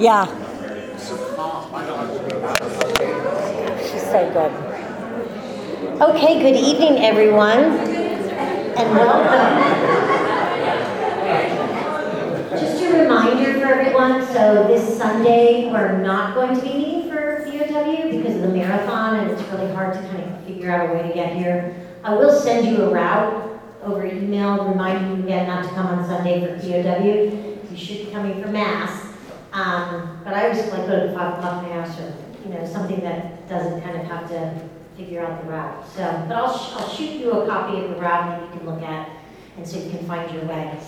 Yeah. She's so good. Okay, good evening, everyone, and welcome. Just a reminder for everyone, so this Sunday, we're not going to be meeting for VOW because of the marathon, and it's really hard to kind of figure out a way to get here. I will send you a route over email, reminding you again not to come on Sunday for VOW. You should be coming for mass. Um, but I always like go to five o'clock mass or, you know, something that doesn't kind of have to figure out the route. So, but I'll, sh- I'll shoot you a copy of the route that you can look at, and so you can find your way.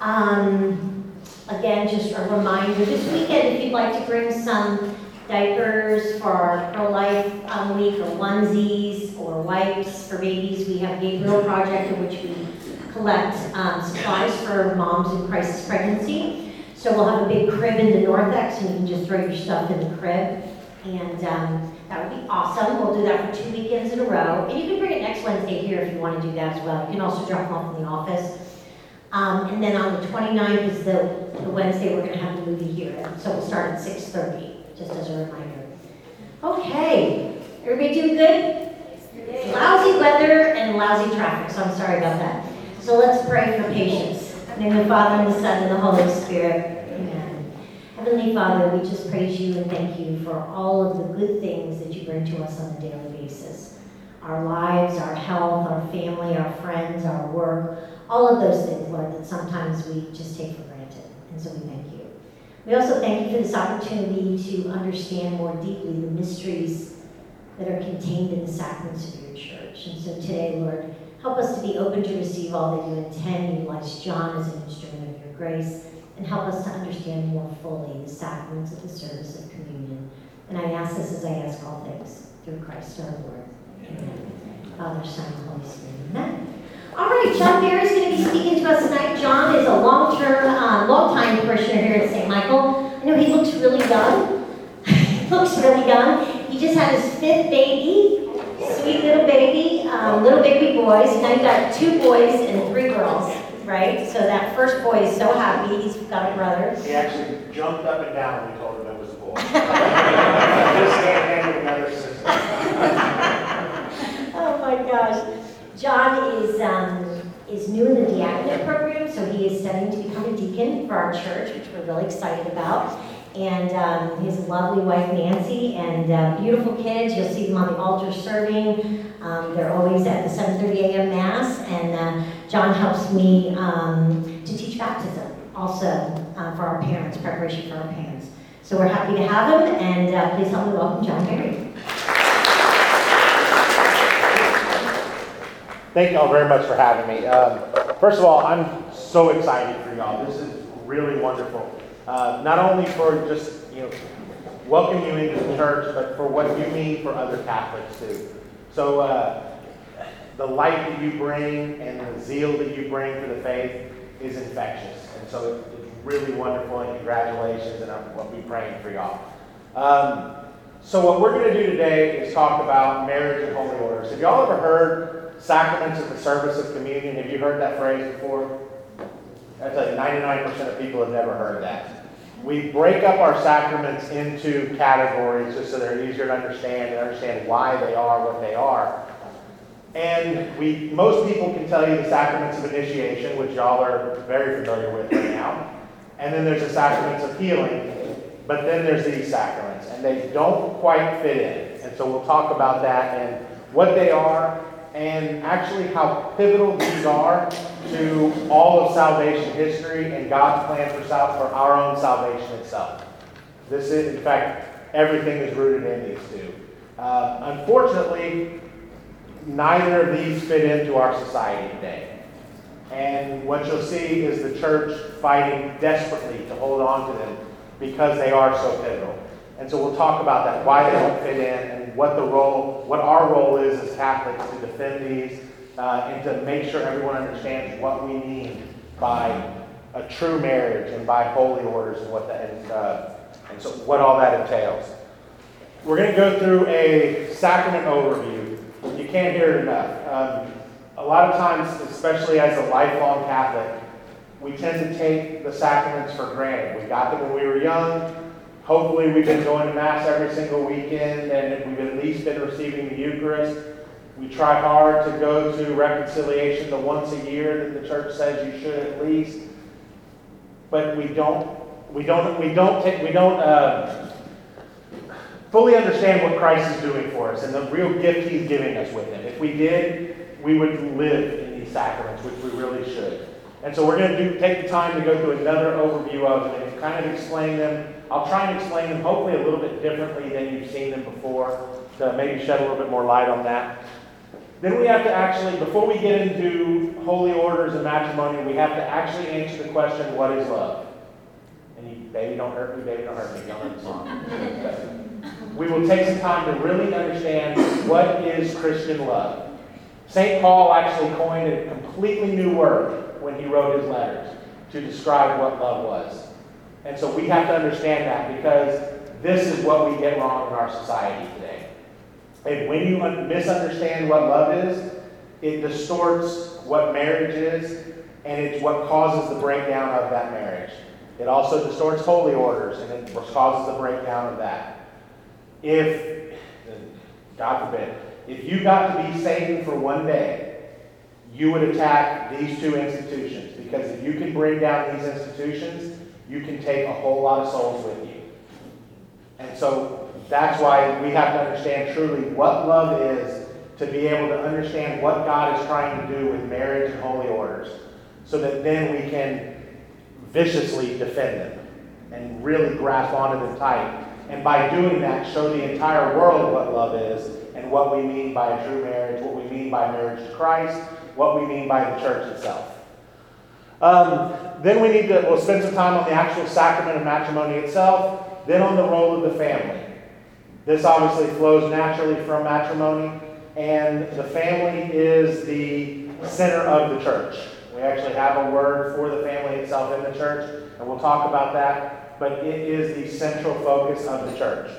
Um, again, just a reminder, this weekend, if you'd like to bring some diapers for our pro-life um, week, or onesies, or wipes for babies, we have a Gabriel Project in which we collect um, supplies for moms in crisis pregnancy. So we'll have a big crib in the Narthex, and you can just throw your stuff in the crib. And um, that would be awesome. We'll do that for two weekends in a row. And you can bring it next Wednesday here if you want to do that as well. You can also drop them off in the office. Um, and then on the 29th is the, the Wednesday, we're gonna have the movie here, so we'll start at 6:30, just as a reminder. Okay, everybody doing good? Lousy weather and lousy traffic, so I'm sorry about that. So let's pray for patience. In the Father, and the Son, and the Holy Spirit. Heavenly Father, we just praise you and thank you for all of the good things that you bring to us on a daily basis. Our lives, our health, our family, our friends, our work, all of those things, Lord, that sometimes we just take for granted. And so we thank you. We also thank you for this opportunity to understand more deeply the mysteries that are contained in the sacraments of your church. And so today, Lord, help us to be open to receive all that you intend. Utilize John as an instrument of your grace. And help us to understand more fully the sacraments of the service of communion. And I ask this as I ask all things through Christ our Lord. Amen. Father, Son, and Holy Spirit. Amen. All right, John is going to be speaking to us tonight. John is a long-term, uh, long-time parishioner here at St. Michael. I know he looks really young. he looks really young. He just had his fifth baby, sweet little baby, little baby boys. Now you got two boys and three girls, right? So that first boy is so happy. He's got a brother. He actually jumped up and down when we told him it was a boy. Just another sister. Oh my gosh. John is, um, is new in the diaconate program, so he is studying to become a deacon for our church, which we're really excited about. And um, a lovely wife, Nancy, and uh, beautiful kids. You'll see them on the altar serving. Um, they're always at the 7:30 a.m. mass, and uh, John helps me um, to teach baptism, also uh, for our parents, preparation for our parents. So we're happy to have him, and uh, please help me welcome John Barry. Thank y'all very much for having me. Um, first of all, I'm so excited for y'all. This is really wonderful. Uh, not only for just, you know, welcoming you into the church, but for what you mean for other Catholics too. So, uh, the light that you bring and the zeal that you bring for the faith is infectious. And so it's really wonderful and congratulations and I'm, I'll be praying for y'all. Um, so what we're going to do today is talk about marriage and holy orders. Have y'all ever heard sacraments of the service of communion? Have you heard that phrase before? That's like 99% of people have never heard that. We break up our sacraments into categories just so they're easier to understand and understand why they are what they are. And we, most people can tell you the sacraments of initiation, which y'all are very familiar with right now. And then there's the sacraments of healing, but then there's these sacraments, and they don't quite fit in. And so we'll talk about that and what they are, and actually how pivotal these are to all of salvation history and God's plan for, sal- for our own salvation itself. This is, in fact, everything is rooted in these two. Uh, unfortunately, neither of these fit into our society today. And what you'll see is the church fighting desperately to hold on to them because they are so pivotal. And so we'll talk about that, why they don't fit in, what the role, what our role is as Catholics to defend these, uh, and to make sure everyone understands what we mean by a true marriage and by holy orders and what that, and, uh, and so what all that entails. We're going to go through a sacrament overview. You can't hear it enough. Um, a lot of times, especially as a lifelong Catholic, we tend to take the sacraments for granted. We got them when we were young. Hopefully, we've been going to Mass every single weekend and we've at least been receiving the Eucharist. We try hard to go to reconciliation the once a year that the church says you should at least. But we don't, we don't, we don't take, we don't uh, fully understand what Christ is doing for us and the real gift He's giving us with it. If we did, we would live in these sacraments, which we really should. And so we're going to take the time to go through another overview of them and kind of explain them. I'll try and explain them hopefully a little bit differently than you've seen them before to maybe shed a little bit more light on that. Then we have to actually, before we get into holy orders and matrimony, we have to actually answer the question, what is love? And you, baby, don't hurt me, baby, don't hurt me. We will take some time to really understand what is Christian love. St. Paul actually coined a completely new word when he wrote his letters to describe what love was. And so we have to understand that because this is what we get wrong in our society today. And when you misunderstand what love is, it distorts what marriage is, and it's what causes the breakdown of that marriage. It also distorts holy orders, and it causes the breakdown of that. If, God forbid, if you got to be Satan for one day, you would attack these two institutions. Because if you can bring down these institutions, you can take a whole lot of souls with you. And so that's why we have to understand truly what love is to be able to understand what God is trying to do with marriage and holy orders so that then we can viciously defend them and really grasp onto them tight. And by doing that, show the entire world what love is and what we mean by a true marriage, what we mean by marriage to Christ, what we mean by the church itself. Um, then we need to, we'll spend some time on the actual sacrament of matrimony itself, then on the role of the family. This obviously flows naturally from matrimony, and the family is the center of the church. We actually have a word for the family itself in the church, and we'll talk about that, but it is the central focus of the church.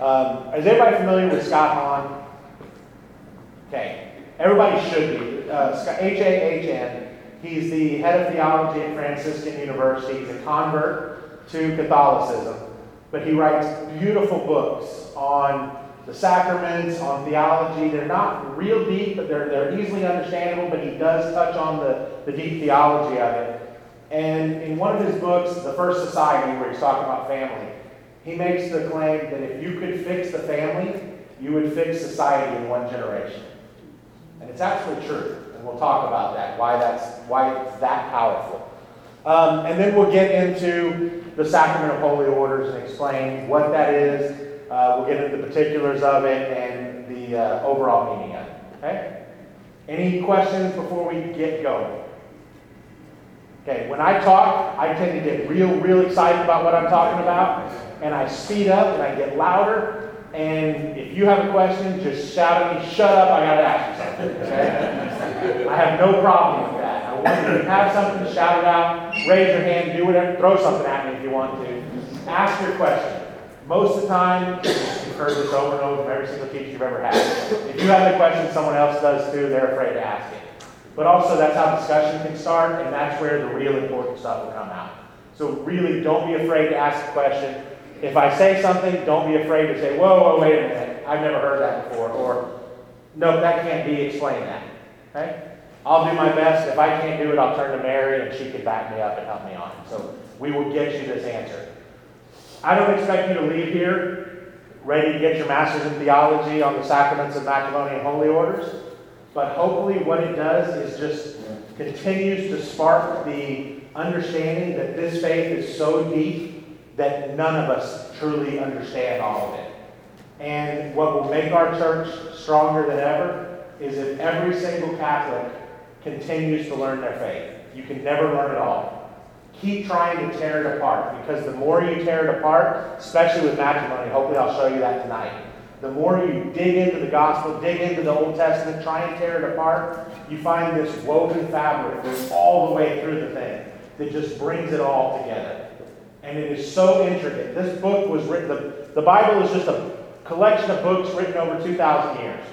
Um, is everybody familiar with Scott Hahn? Okay, everybody should be. Uh, H-A-H-N. He's the head of theology at Franciscan University. He's a convert to Catholicism but he writes beautiful books on the sacraments, on theology. They're not real deep, but they're, they're easily understandable, but he does touch on the, the deep theology of it. And in one of his books, The First Society, where he's talking about family, he makes the claim that if you could fix the family, you would fix society in one generation. And it's absolutely true. We'll talk about that, why that's why it's that powerful. Um, and then we'll get into the sacrament of holy orders and explain what that is. Uh, we'll get into the particulars of it and the uh, overall meaning of it. Okay? Any questions before we get going? Okay, when I talk, I tend to get real, real excited about what I'm talking about, and I speed up and I get louder. And if you have a question, just shout at me, shut up, I gotta ask you something. Okay? I have no problem with that I want you to have something, to shout it out, raise your hand, do whatever, throw something at me if you want to. Ask your question. Most of the time, you've heard this over and over from every single teacher you've ever had. If you have a question, someone else does too, they're afraid to ask it. But also, that's how discussion can start, and that's where the real important stuff will come out. So, really, don't be afraid to ask a question. If I say something, don't be afraid to say, whoa, whoa, wait a minute, I've never heard that before, or no, that can't be, explain that. Okay? I'll do my best. If I can't do it, I'll turn to Mary and she can back me up and help me on. So we will get you this answer. I don't expect you to leave here ready to get your master's in theology on the sacraments of matrimony and holy orders. But hopefully, what it does is just continues to spark the understanding that this faith is so deep that none of us truly understand all of it. And what will make our church stronger than ever is if every single Catholic continues to learn their faith. You can never learn it all. Keep trying to tear it apart because the more you tear it apart, especially with matrimony, hopefully I'll show you that tonight. The more you dig into the gospel, dig into the Old Testament, try and tear it apart, you find this woven fabric that's all the way through the thing that just brings it all together. And it is so intricate. This book was written, the, the Bible is just a collection of books written over 2,000 years.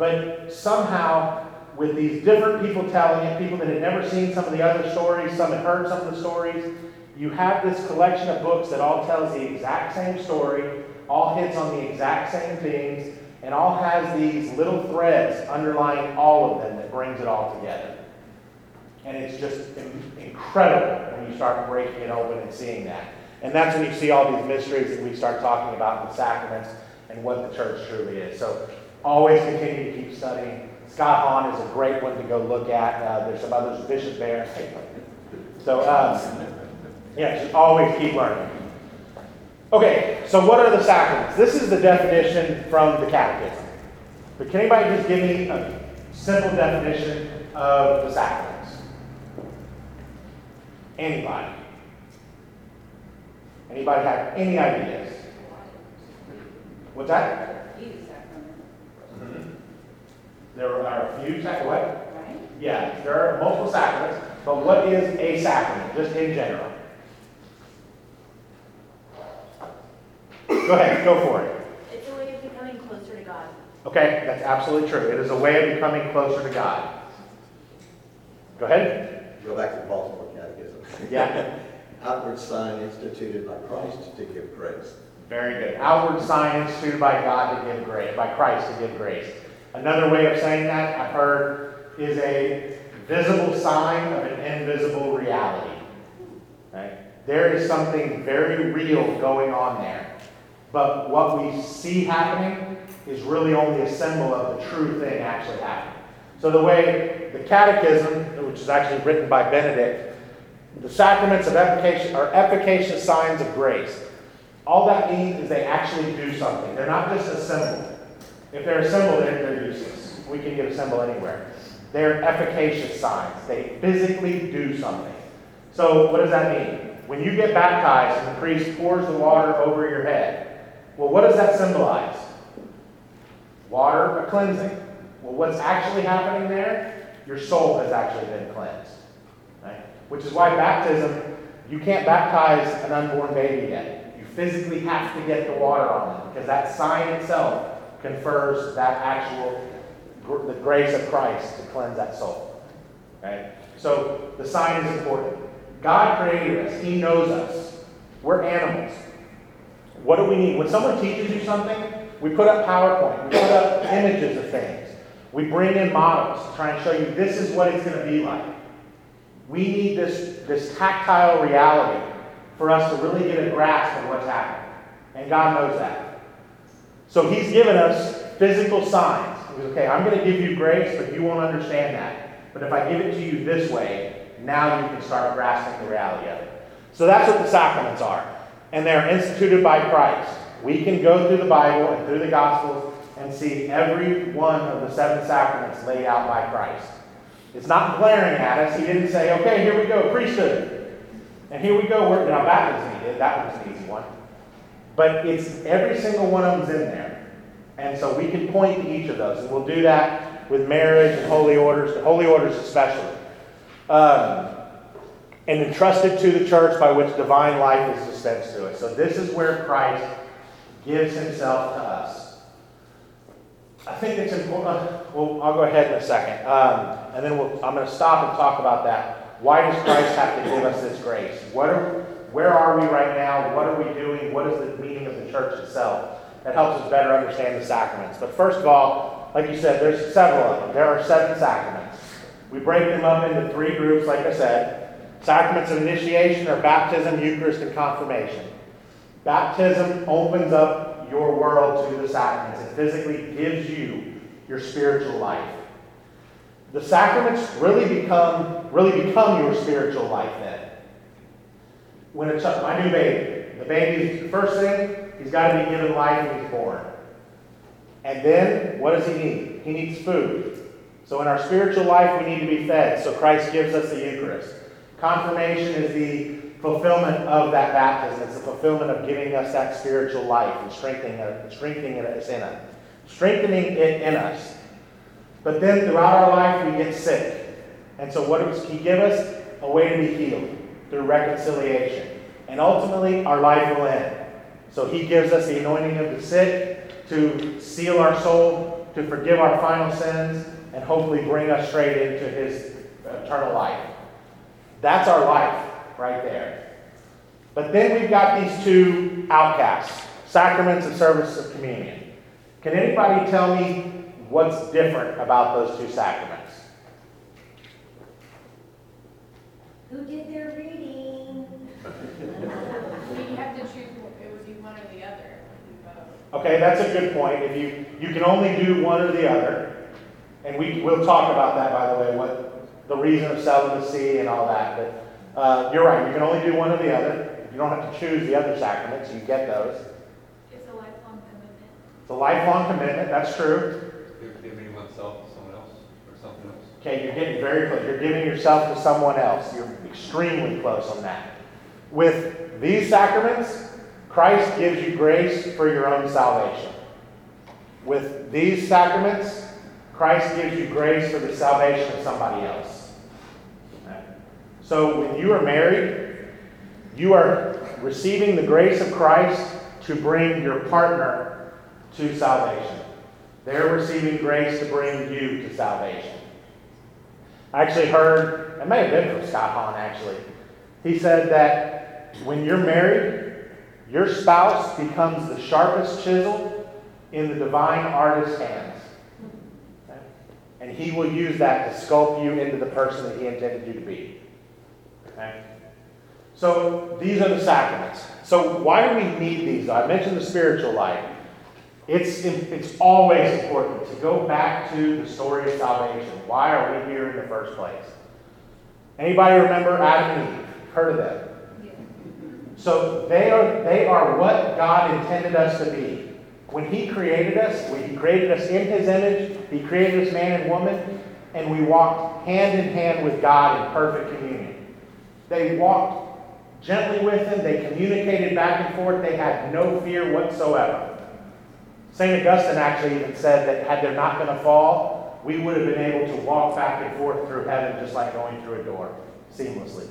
But somehow with these different people telling it, people that had never seen some of the other stories, some had heard some of the stories, you have this collection of books that all tells the exact same story, all hits on the exact same themes, and all has these little threads underlying all of them that brings it all together. And it's just incredible when you start breaking it open and seeing that. And that's when you see all these mysteries that we start talking about the sacraments and what the church truly is. So always continue to keep studying. Scott Hahn is a great one to go look at. Uh, there's some others, Bishop Bear. So, um, yeah, just always keep learning. Okay, so what are the sacraments? This is the definition from the Catechism. But can anybody just give me a simple definition of the sacraments? Anybody? Anybody have any ideas? What's that? There are a few sacraments. What? Right? Yeah, there are multiple sacraments, but what is a sacrament, just in general? Go ahead, go for it. It's a way of becoming closer to God. Okay, that's absolutely true. It is a way of becoming closer to God. Go ahead. Go back to the Baltimore Catechism. Yeah. Outward sign instituted by Christ to give grace. Very good. Outward sign instituted by God to give grace, by Christ to give grace. Another way of saying that I've heard is a visible sign of an invisible reality. Right? There is something very real going on there. But what we see happening is really only a symbol of the true thing actually happening. So the way the catechism, which is actually written by Benedict, the sacraments of efficacious are efficacious signs of grace. All that means is they actually do something. They're not just a symbol. If they're assembled then they're useless. We can get assembled anywhere. They're efficacious signs. They physically do something. So what does that mean? When you get baptized and the priest pours the water over your head, well, what does that symbolize? Water, a cleansing. Well, what's actually happening there? Your soul has actually been cleansed. Right? Which is why baptism, you can't baptize an unborn baby yet. You physically have to get the water on them because that sign itself confers that actual the grace of Christ to cleanse that soul. Right? So the sign is important. God created us. He knows us. We're animals. What do we need? When someone teaches you something, we put up PowerPoint, we put up images of things. We bring in models to try and show you this is what it's going to be like. We need this, this tactile reality for us to really get a grasp of what's happening. And God knows that. So He's given us physical signs. He goes, okay, I'm going to give you grace, but you won't understand that. But if I give it to you this way, now you can start grasping the reality of it. So that's what the sacraments are and they are instituted by Christ. We can go through the Bible and through the Gospels and see every one of the seven sacraments laid out by Christ. It's not glaring at us. He didn't say, okay, here we go, priesthood. And here we go, we're, now baptism he did. That was an easy one. But it's every single one of them's in there. And so we can point to each of those. And we'll do that with marriage and holy orders, the holy orders especially. Um, and entrusted to the church by which divine life is dispensed to it. So this is where Christ gives himself to us. I think it's important. Uh, well, I'll go ahead in a second. Um, and then we'll, I'm going to stop and talk about that. Why does Christ have to give us this grace? What are, where are we right now? What are we doing? What is the meaning of the church itself? That helps us better understand the sacraments. But first of all, like you said, there's several of them. There are seven sacraments. We break them up into three groups, like I said. Sacraments of initiation are baptism, Eucharist, and confirmation. Baptism opens up your world to the sacraments. It physically gives you your spiritual life. The sacraments really become really become your spiritual life then. When it's my new baby, the baby, the first thing, he's got to be given life when he's born. And then, what does he need? He needs food. So in our spiritual life, we need to be fed. So Christ gives us the Eucharist. Confirmation is the fulfillment of that baptism. It's the fulfillment of giving us that spiritual life and strengthening it, strengthening it in us. Strengthening it in us. But then throughout our life we get sick. And so what does he give us? A way to be healed through reconciliation. And ultimately our life will end. So he gives us the anointing of the sick to seal our soul, to forgive our final sins, and hopefully bring us straight into his eternal life. That's our life right there. But then we've got these two outcasts, sacraments and service of communion. Can anybody tell me what's different about those two sacraments? Who did their reading? You have to choose, it would be one or the other. both. Okay, that's a good point. If you, you can only do one or the other, and we, we'll talk about that, by the way, what, the reason of celibacy and all that, but, uh, you're right, you can only do one or the other. You don't have to choose the other sacraments, you get those. It's a lifelong commitment. It's a lifelong commitment, that's true. Give- Giving oneself to someone else or something else. Okay, you're getting very close. You're giving yourself to someone else. You're extremely close on that. With these sacraments, Christ gives you grace for your own salvation. With these sacraments, Christ gives you grace for the salvation of somebody else. So when you are married, you are receiving the grace of Christ to bring your partner to salvation. They're receiving grace to bring you to salvation. I actually heard, it may have been from Scott Hahn actually. He said that when you're married, your spouse becomes the sharpest chisel in the divine artist's hands. Okay? And he will use that to sculpt you into the person that he intended you to be. Okay? So these are the sacraments. So why do we need these? I mentioned the spiritual life. It's, it's always important to go back to the story of salvation. Why are we here in the first place? Anybody remember Adam and Eve? Heard of them? So they are, they are what God intended us to be. When He created us, when He created us in His image, He created us man and woman, and we walked hand in hand with God in perfect communion. They walked gently with Him, they communicated back and forth, they had no fear whatsoever. St. Augustine actually even said that had there not been a fall, we would have been able to walk back and forth through heaven just like going through a door seamlessly.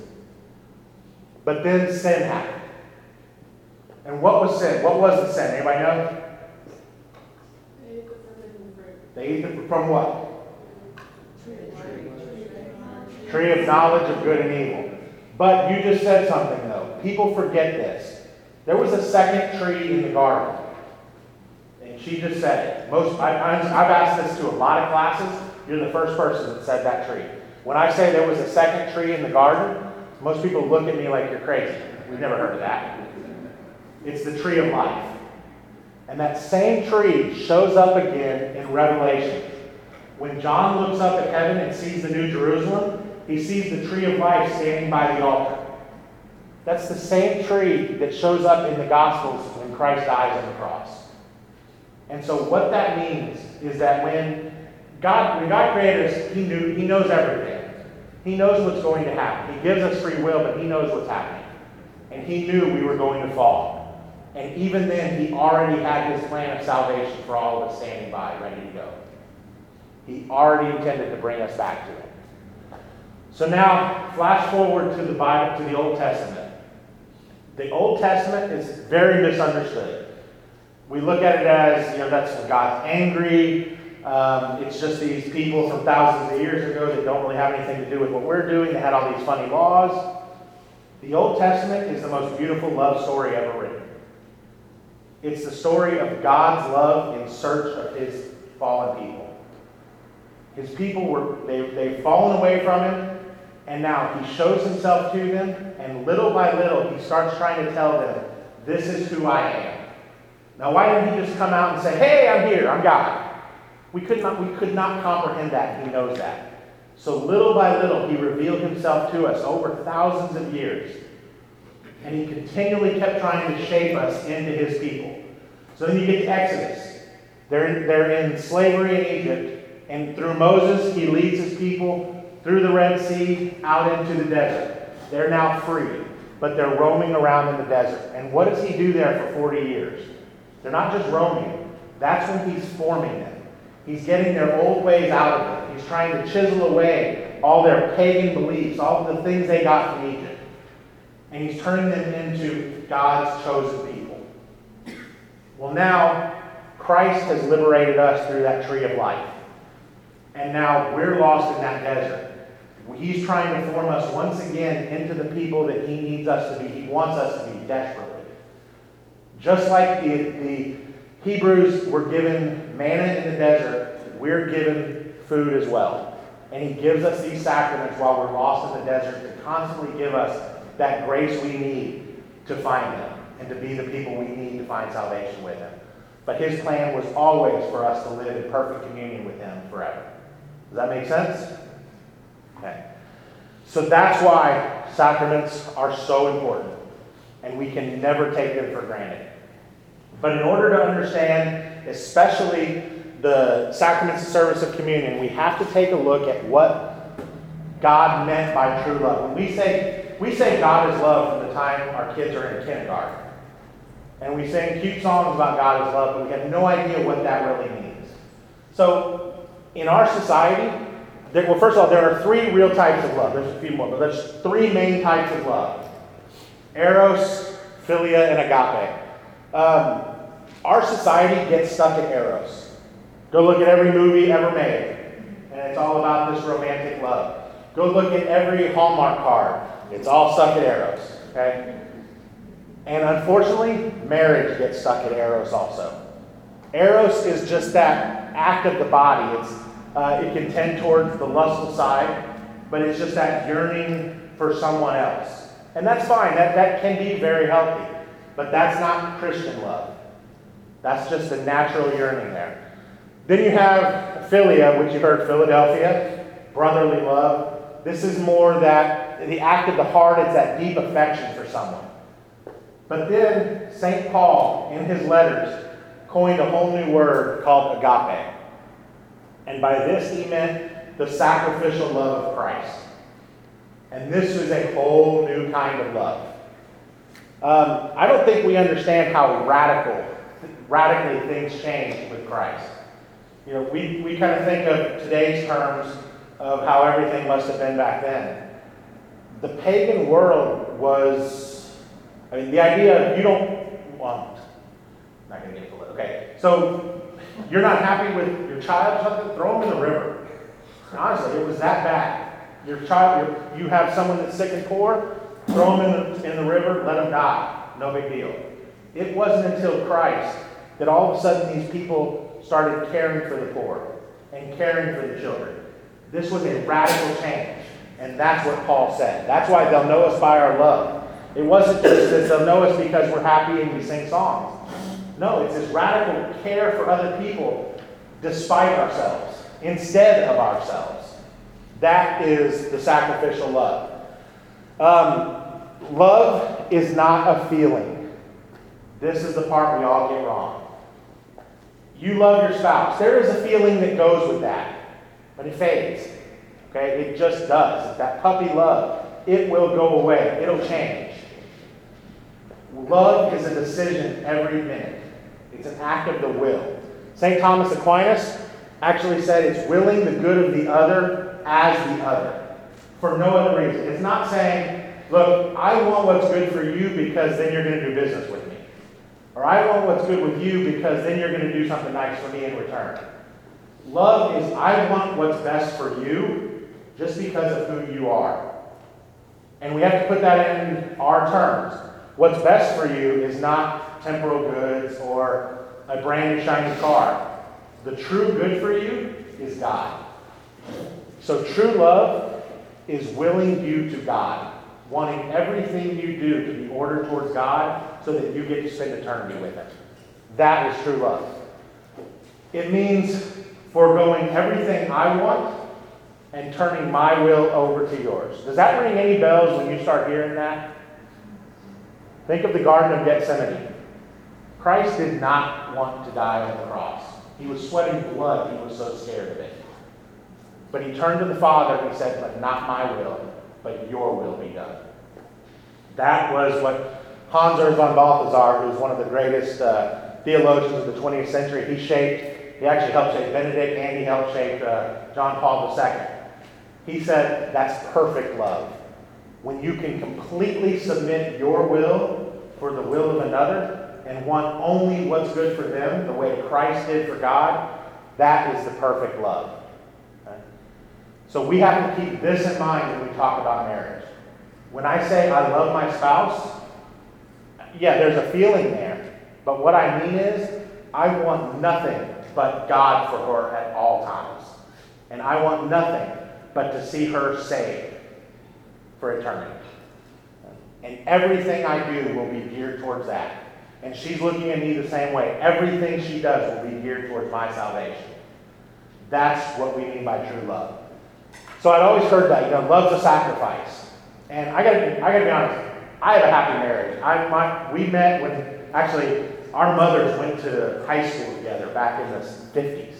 But then sin happened. And what was sin? What was the sin? Anybody know? They ate the, from what? Tree of knowledge of good and evil. But you just said something though. People forget this. There was a second tree in the garden. And she just said it. Most, I, I've asked this to a lot of classes. You're the first person that said that tree. When I say there was a second tree in the garden, most people look at me like you're crazy. We've never heard of that. It's the tree of life. And that same tree shows up again in Revelation. When John looks up at heaven and sees the New Jerusalem, he sees the tree of life standing by the altar. That's the same tree that shows up in the Gospels when Christ dies on the cross. And so what that means is that when God, when God created us, He knew He knows everything. He knows what's going to happen. He gives us free will, but He knows what's happening. And He knew we were going to fall. And even then, He already had His plan of salvation for all of us standing by, ready to go. He already intended to bring us back to Him. So now, flash forward to the Bible, to the Old Testament. The Old Testament is very misunderstood. We look at it as, you know, that's God's angry. Um, it's just these people from thousands of years ago that don't really have anything to do with what we're doing. They had all these funny laws. The Old Testament is the most beautiful love story ever written. It's the story of God's love in search of his fallen people. His people were, they, they've fallen away from him, and now he shows himself to them, and little by little he starts trying to tell them, This is who I am. Now, why didn't he just come out and say, Hey, I'm here, I'm God? We could not, we could not comprehend that. He knows that. So little by little, he revealed himself to us over thousands of years. And he continually kept trying to shape us into his people. So then you get to Exodus. They're they're in slavery in Egypt. And through Moses, he leads his people through the Red Sea out into the desert. They're now free, but they're roaming around in the desert. And what does he do there for 40 years? They're not just roaming, that's when he's forming them. He's getting their old ways out of them. He's trying to chisel away all their pagan beliefs, all the things they got from Egypt. And he's turning them into God's chosen people. Well, now, Christ has liberated us through that tree of life. And now we're lost in that desert. He's trying to form us once again into the people that he needs us to be. He wants us to be. desperately. Just like the, the Hebrews were given manna in the desert, we're given food as well. And He gives us these sacraments while we're lost in the desert to constantly give us that grace we need to find Him and to be the people we need to find salvation with Him. But His plan was always for us to live in perfect communion with Him forever. Does that make sense? Okay. So that's why sacraments are so important, and we can never take them for granted. But in order to understand, especially the sacraments of service of communion, we have to take a look at what God meant by true love. When we say we say God is love from the time our kids are in kindergarten. And we sing cute songs about God is love, but we have no idea what that really means. So in our society, there, well, first of all, there are three real types of love. There's a few more, but there's three main types of love Eros, Philia, and Agape. Um, our society gets stuck at Eros. Go look at every movie ever made, and it's all about this romantic love. Go look at every Hallmark card. It's all stuck at Eros. Okay? And unfortunately, marriage gets stuck at Eros also. Eros is just that act of the body. It's uh, it can tend towards the lustful side, but it's just that yearning for someone else. And that's fine, that, that can be very healthy. But that's not Christian love. That's just a natural yearning there. Then you have philia, which you heard Philadelphia, brotherly love. This is more that the act of the heart, it's that deep affection for someone. But then St. Paul, in his letters, coined a whole new word called agape. And by this he meant the sacrificial love of Christ. And this was a whole new kind of love. Um, I don't think we understand how radical, radically things changed with Christ. You know, we, we kind of think of today's terms of how everything must have been back then. The pagan world was, I mean, the idea of you don't, I'm not going to get it. Okay, so you're not happy with your child or something? Throw them in the river. Honestly, it was that bad. Your child, you have someone that's sick and poor, throw them in the, in the river, let them die. No big deal. It wasn't until Christ that all of a sudden these people started caring for the poor and caring for the children. This was a radical change. And that's what Paul said. That's why they'll know us by our love. It wasn't just that they'll know us because we're happy and we sing songs. No, it's this radical care for other people despite ourselves, instead of ourselves. That is the sacrificial love. Um, love is not a feeling. This is the part we all get wrong. You love your spouse. There is a feeling that goes with that, but it fades. Okay? It just does. That puppy love. It will go away, it'll change. Love is a decision every minute. It's an act of the will. St. Thomas Aquinas actually said it's willing the good of the other as the other for no other reason. It's not saying, look, I want what's good for you because then you're going to do business with me. Or I want what's good with you because then you're going to do something nice for me in return. Love is I want what's best for you just because of who you are. And we have to put that in our terms. What's best for you is not temporal goods or a brand new shiny car. The true good for you is God. So true love is willing you to God, wanting everything you do to be ordered towards God so that you get to spend eternity with Him. That is true love. It means foregoing everything I want and turning my will over to yours. Does that ring any bells when you start hearing that? Think of the Garden of Gethsemane. Christ did not want to die on the cross. He was sweating blood. He was so scared of it. But he turned to the Father and he said, But not my will, but your will be done. That was what Hans Urs von Balthasar, who's one of the greatest uh, theologians of the 20th century, he shaped, he actually helped shape Benedict and he helped shape uh, John Paul II. He said, That's perfect love. When you can completely submit your will for the will of another, and want only what's good for them, the way Christ did for God, that is the perfect love. Okay? So we have to keep this in mind when we talk about marriage. When I say I love my spouse, yeah, there's a feeling there. But what I mean is, I want nothing but God for her at all times. And I want nothing but to see her saved for eternity. And everything I do will be geared towards that. And she's looking at me the same way. Everything she does will be geared towards my salvation. That's what we mean by true love. So I'd always heard that, you know, love's a sacrifice. And I gotta, I gotta be honest, I have a happy marriage. I, my, we met when, actually, our mothers went to high school together back in the 50s.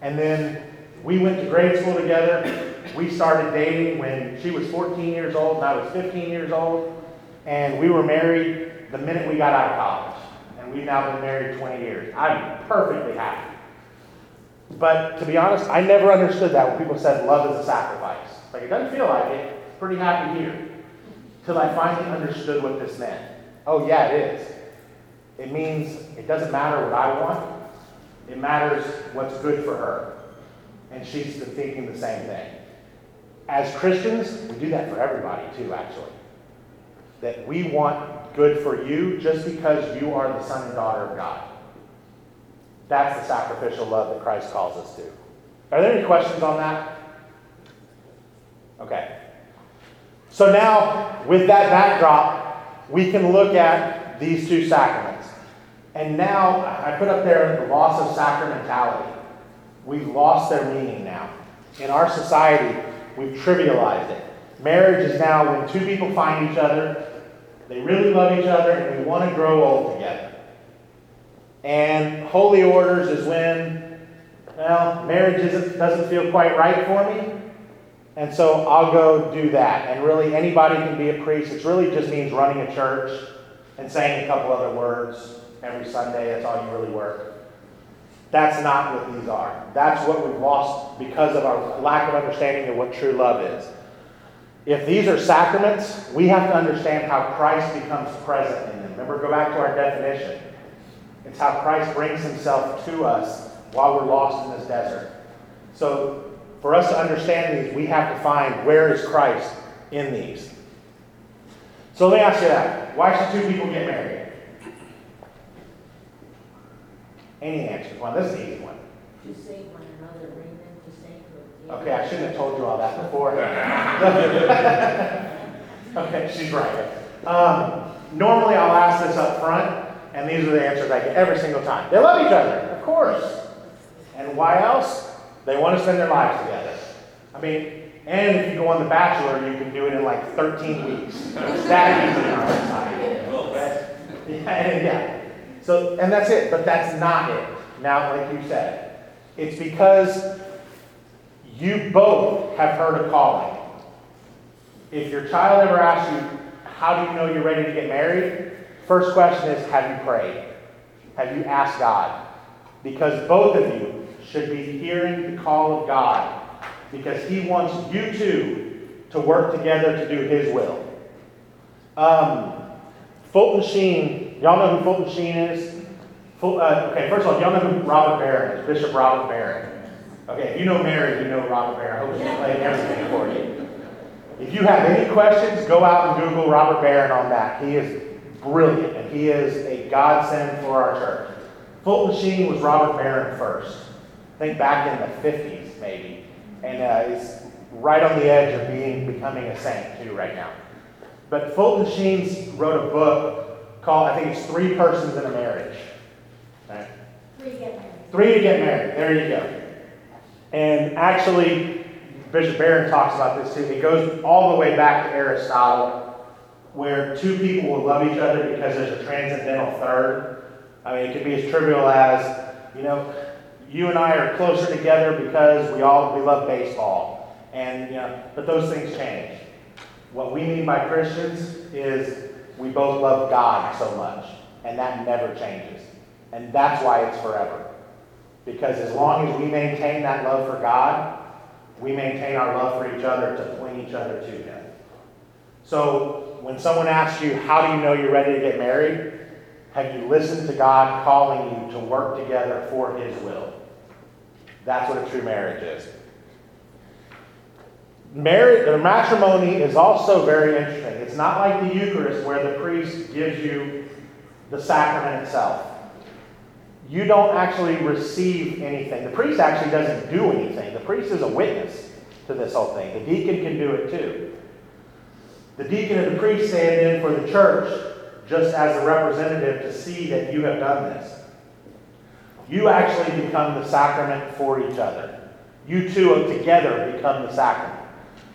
And then we went to grade school together. We started dating when she was 14 years old and I was 15 years old. And we were married the minute we got out of college. And we've now been married 20 years. I'm perfectly happy. But to be honest, I never understood that when people said love is a sacrifice. Like, it doesn't feel like it. Pretty happy here. Till I finally understood what this meant. Oh, yeah, it is. It means it doesn't matter what I want, it matters what's good for her. And she's thinking the same thing. As Christians, we do that for everybody too, actually. That we want good for you just because you are the son and daughter of God. That's the sacrificial love that Christ calls us to. Are there any questions on that? Okay. So now, with that backdrop, we can look at these two sacraments. And now, I put up there the loss of sacramentality. We've lost their meaning now. In our society, we've trivialized it. Marriage is now when two people find each other, they really love each other, and we want to grow old together. And holy orders is when, well, marriage doesn't feel quite right for me. And so I'll go do that. And really, anybody can be a priest. It really just means running a church and saying a couple other words every Sunday. That's all you really work. That's not what these are. That's what we've lost because of our lack of understanding of what true love is. If these are sacraments, we have to understand how Christ becomes present in them. Remember, go back to our definition. It's how Christ brings himself to us while we're lost in this desert. So, for us to understand these, we have to find where is Christ in these. So let me ask you that. Why should two people get married? Any answers? Well, this is an easy one. To save one another, bring them to sainthood. Okay, I shouldn't have told you all that before. okay, she's right. Um, normally, I'll ask this up front, and these are the answers I get every single time. They love each other, of course. And why else? They want to spend their lives together. I mean, and if you go on The Bachelor, you can do it in like 13 weeks. It's that easy on our side. Yeah, yeah. So, and that's it, but that's not it. Now, like you said, it's because you both have heard a calling. If your child ever asks you, How do you know you're ready to get married? First question is, Have you prayed? Have you asked God? Because both of you should be hearing the call of God because He wants you two to work together to do His will. Um, Fulton Sheen, y'all know who Fulton Sheen is? Uh, okay, first of all, y'all know who Robert Barron is, Bishop Robert Barron. Okay, if you know Mary, you know Robert Barron. I hope she's playing everything for you. If you have any questions, go out and Google Robert Barron on that. He is brilliant, and he is a godsend for our church. Fulton Sheen was Robert Barron first. I think back in the 50s, maybe. And uh, is right on the edge of being becoming a saint, too, right now. But Fulton Sheen wrote a book called, I think it's Three Persons in a Marriage. Right? Three get married. Three to get married. There you go. And actually, Bishop Barron talks about this too. It goes all the way back to Aristotle, where two people will love each other because there's a transcendental third. I mean, it could be as trivial as, you know, you and I are closer together because we all we love baseball, and you know, but those things change. What we mean by Christians is we both love God so much, and that never changes, and that's why it's forever. Because as long as we maintain that love for God, we maintain our love for each other to point each other to Him. So when someone asks you, How do you know you're ready to get married? Have you listened to God calling you to work together for His will? That's what a true marriage is. Marriage or matrimony is also very interesting. It's not like the Eucharist where the priest gives you the sacrament itself. You don't actually receive anything. The priest actually doesn't do anything. The priest is a witness to this whole thing. The deacon can do it too. The deacon and the priest stand in for the church just as a representative to see that you have done this. You actually become the sacrament for each other. You two together become the sacrament.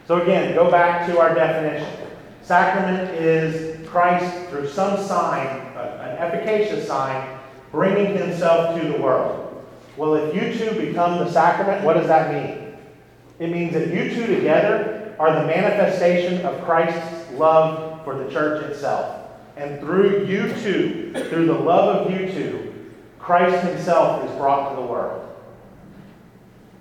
So again, go back to our definition. Sacrament is Christ through some sign, an efficacious sign, bringing himself to the world. Well, if you two become the sacrament, what does that mean? It means that you two together are the manifestation of Christ's love for the church itself. And through you two, through the love of you two, Christ himself is brought to the world.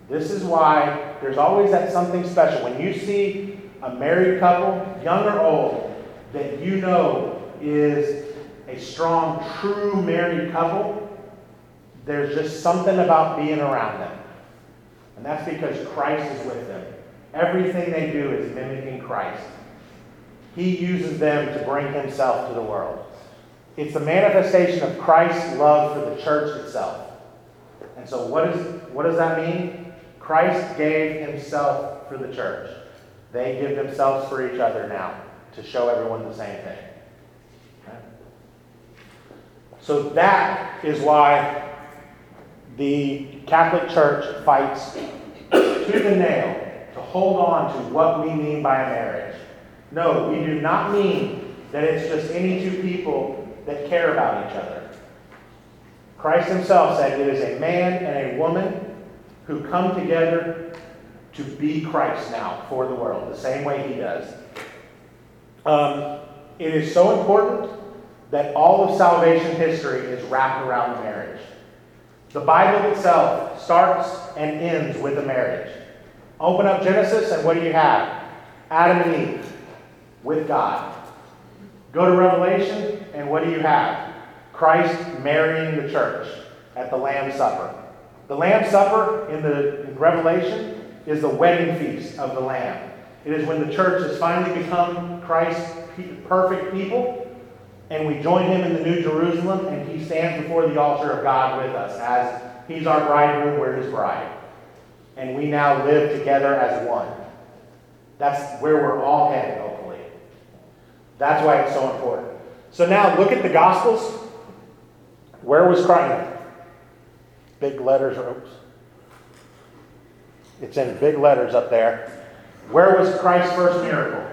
This is why there's always that something special. When you see a married couple, young or old, that you know is a strong, true married couple, there's just something about being around them. And that's because Christ is with them. Everything they do is mimicking Christ. He uses them to bring himself to the world. It's a manifestation of Christ's love for the church itself. And so, what, is, what does that mean? Christ gave himself for the church. They give themselves for each other now to show everyone the same thing. So, that is why the Catholic Church fights to the nail to hold on to what we mean by a marriage. No, we do not mean that it's just any two people that care about each other. Christ himself said it is a man and a woman who come together to be Christ now for the world, the same way he does. Um, it is so important that all of salvation history is wrapped around marriage. The Bible itself starts and ends with a marriage. Open up Genesis, and what do you have? Adam and Eve with God. Go to Revelation, and what do you have? Christ marrying the church at the Lamb's Supper. The Lamb's Supper in the in Revelation is the wedding feast of the Lamb. It is when the church has finally become Christ's perfect people, and we join him in the New Jerusalem, and he stands before the altar of God with us as he's our bridegroom, we're his bride. And we now live together as one. That's where we're all headed, hopefully. That's why it's so important. So now look at the Gospels. Where was Christ? Big letters, oops. It's in big letters up there. Where was Christ's first miracle?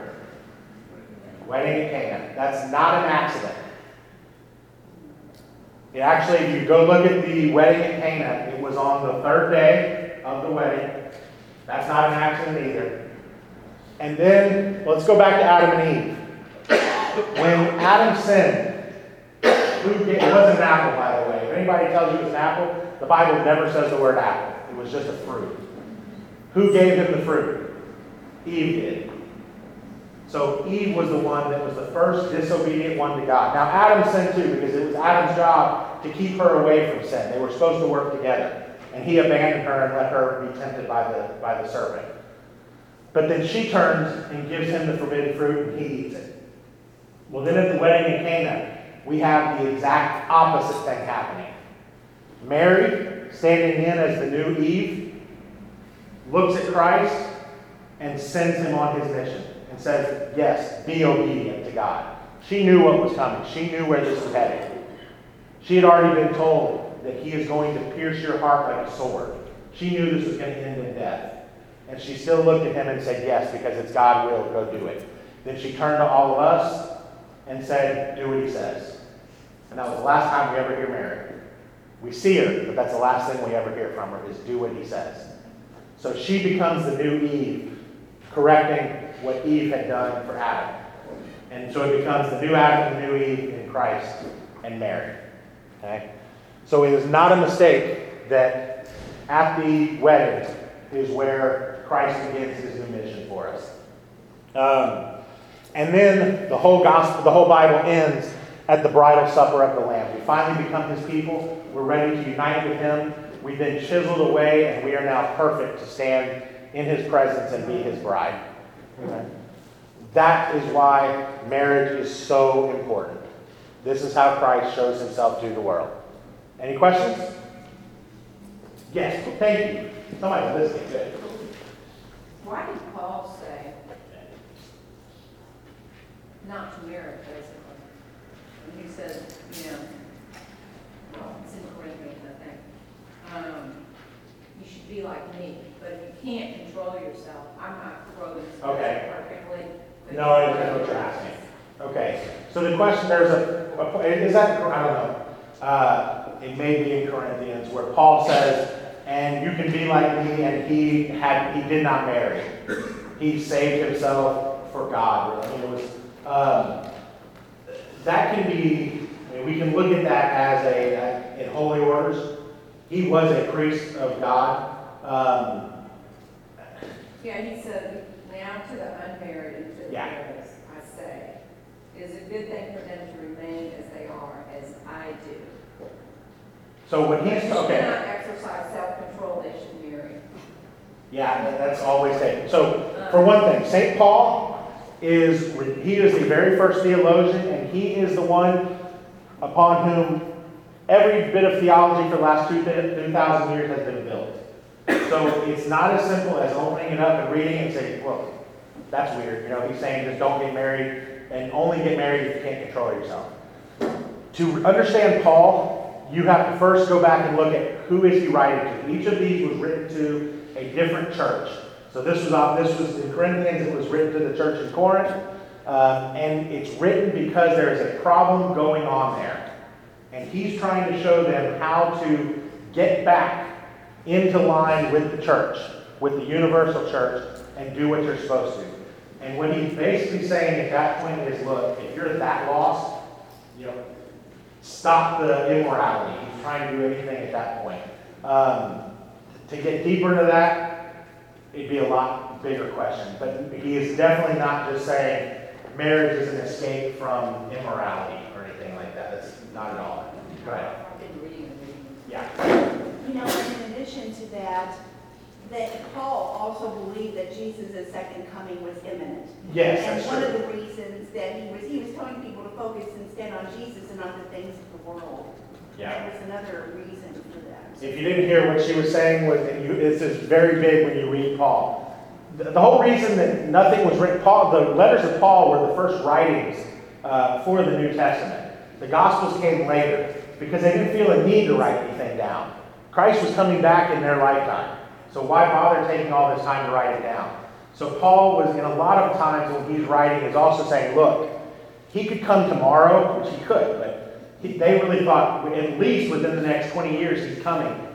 Wedding at Cana. That's not an accident. It actually, if you go look at the wedding at Cana, it was on the third day of the wedding. That's not an accident either. And then let's go back to Adam and Eve. When Adam sinned, it wasn't an apple, by the way. If anybody tells you it was an apple, the Bible never says the word apple. It was just a fruit. Who gave him the fruit? Eve did. So Eve was the one that was the first disobedient one to God. Now Adam sinned too because it was Adam's job to keep her away from sin. They were supposed to work together. And he abandoned her and let her be tempted by the, by the serpent. But then she turns and gives him the forbidden fruit and he eats it. Well, then at the wedding in Cana, we have the exact opposite thing happening. Mary, standing in as the new Eve, looks at Christ and sends him on his mission and says, Yes, be obedient to God. She knew what was coming, she knew where this was headed. She had already been told that he is going to pierce your heart like a sword. She knew this was going to end in death. And she still looked at him and said, Yes, because it's God will, go do it. Then she turned to all of us and said, Do what he says. And that was the last time we ever hear Mary. We see her, but that's the last thing we ever hear from her is do what he says. So she becomes the new Eve, correcting what Eve had done for Adam. And so it becomes the new Adam, the new Eve in Christ and Mary. Okay? So it is not a mistake that at the wedding is where Christ begins his new mission for us. Um, and then the whole gospel, the whole Bible ends at the bridal supper of the Lamb. We finally become his people. We're ready to unite with him. We've been chiseled away, and we are now perfect to stand in his presence and be his bride. That is why marriage is so important. This is how Christ shows himself to the world. Any questions? Yes, thank you. Somebody listening, good. Why did Paul say not to marry? He said, you know, well, it's in Corinthians, I think. Um, you should be like me, but if you can't control yourself, I'm not quoting Okay. perfectly. but- No, I understand what you're asking. Okay, so the question, there's a, a- is that, I don't know, uh, it may be in Corinthians where Paul says, and you can be like me, and he had, he did not marry. He saved himself for God, I mean, it was, um, that can be, I mean, we can look at that as a, in holy orders. He was a priest of God. Um, Yeah, he said, now to the unmarried and to the Yeah. I say, it is a good thing for them to remain as they are, as I do. so when he's, they okay. cannot exercise self-control, they should marry. Yeah, that's always taken. So, for one thing, St. Paul is, he is the very first theologian, and he is the one upon whom every bit of theology for the last two two thousand years has been built. So it's not as simple as opening it up and reading and saying, well, that's weird, you know, he's saying just don't get married, and only get married if you can't control yourself. To understand Paul, you have to first go back and look at who is he writing to. Each of these was written to a different church. So this was this was in Corinthians, it was written to the church in Corinth, um, and it's written because there is a problem going on there. And he's trying to show them how to get back into line with the church, with the universal church, and do what you're supposed to. And what he's basically saying at that point is, look, if you're that lost, you know, stop the immorality. He's trying to do anything at that point. Um, to get deeper into that, it'd be a lot bigger question. But he is definitely not just saying marriage is an escape from immorality or anything like that. That's not at all. Go ahead. I've been reading and reading. Yeah. You know, in addition to that, that Paul also believed that Jesus' second coming was imminent. Yes, that's And one of the reasons that he was, he was telling people to focus instead on Jesus and on the things of the world. Yeah. That was another reason for. If you didn't hear what she was saying, was that you, this is very big when you read Paul. The, the whole reason that nothing was written, Paul, the letters of Paul were the first writings uh, for the New Testament. The Gospels came later because they didn't feel a need to write anything down. Christ was coming back in their lifetime. So why bother taking all this time to write it down? So Paul was, in a lot of times when he's writing, is also saying, look, he could come tomorrow, which he could, but he, they really thought at least within the next 20 years he's coming.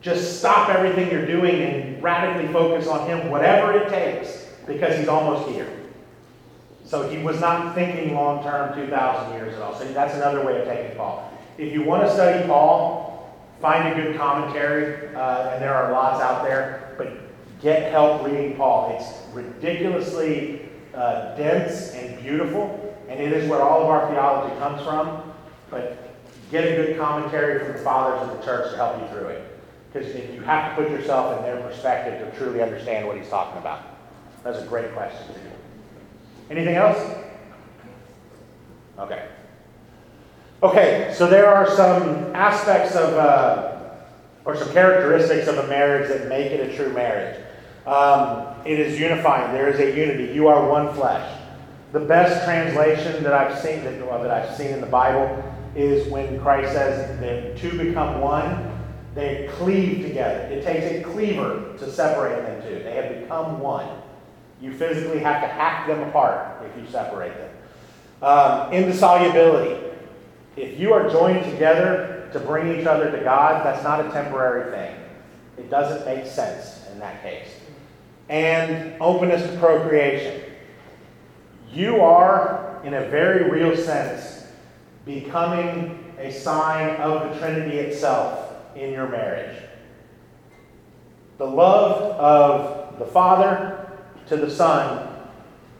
Just stop everything you're doing and radically focus on him, whatever it takes, because he's almost here. So he was not thinking long term, 2,000 years at all. So that's another way of taking Paul. If you want to study Paul, find a good commentary, uh, and there are lots out there, but get help reading Paul. It's ridiculously uh, dense and beautiful, and it is where all of our theology comes from. But get a good commentary from the fathers of the church to help you through it. Because you have to put yourself in their perspective to truly understand what he's talking about. That's a great question. Anything else? Okay. Okay, so there are some aspects of, uh, or some characteristics of a marriage that make it a true marriage. Um, it is unifying. There is a unity. You are one flesh. The best translation that I've seen that, well, that I've seen in the Bible is when Christ says the two become one. They cleave together. It takes a cleaver to separate them two. They have become one. You physically have to hack them apart if you separate them. Um, indissolubility. If you are joined together to bring each other to God, that's not a temporary thing. It doesn't make sense in that case. And openness to procreation. You are, in a very real sense, becoming a sign of the Trinity itself in your marriage. The love of the Father to the Son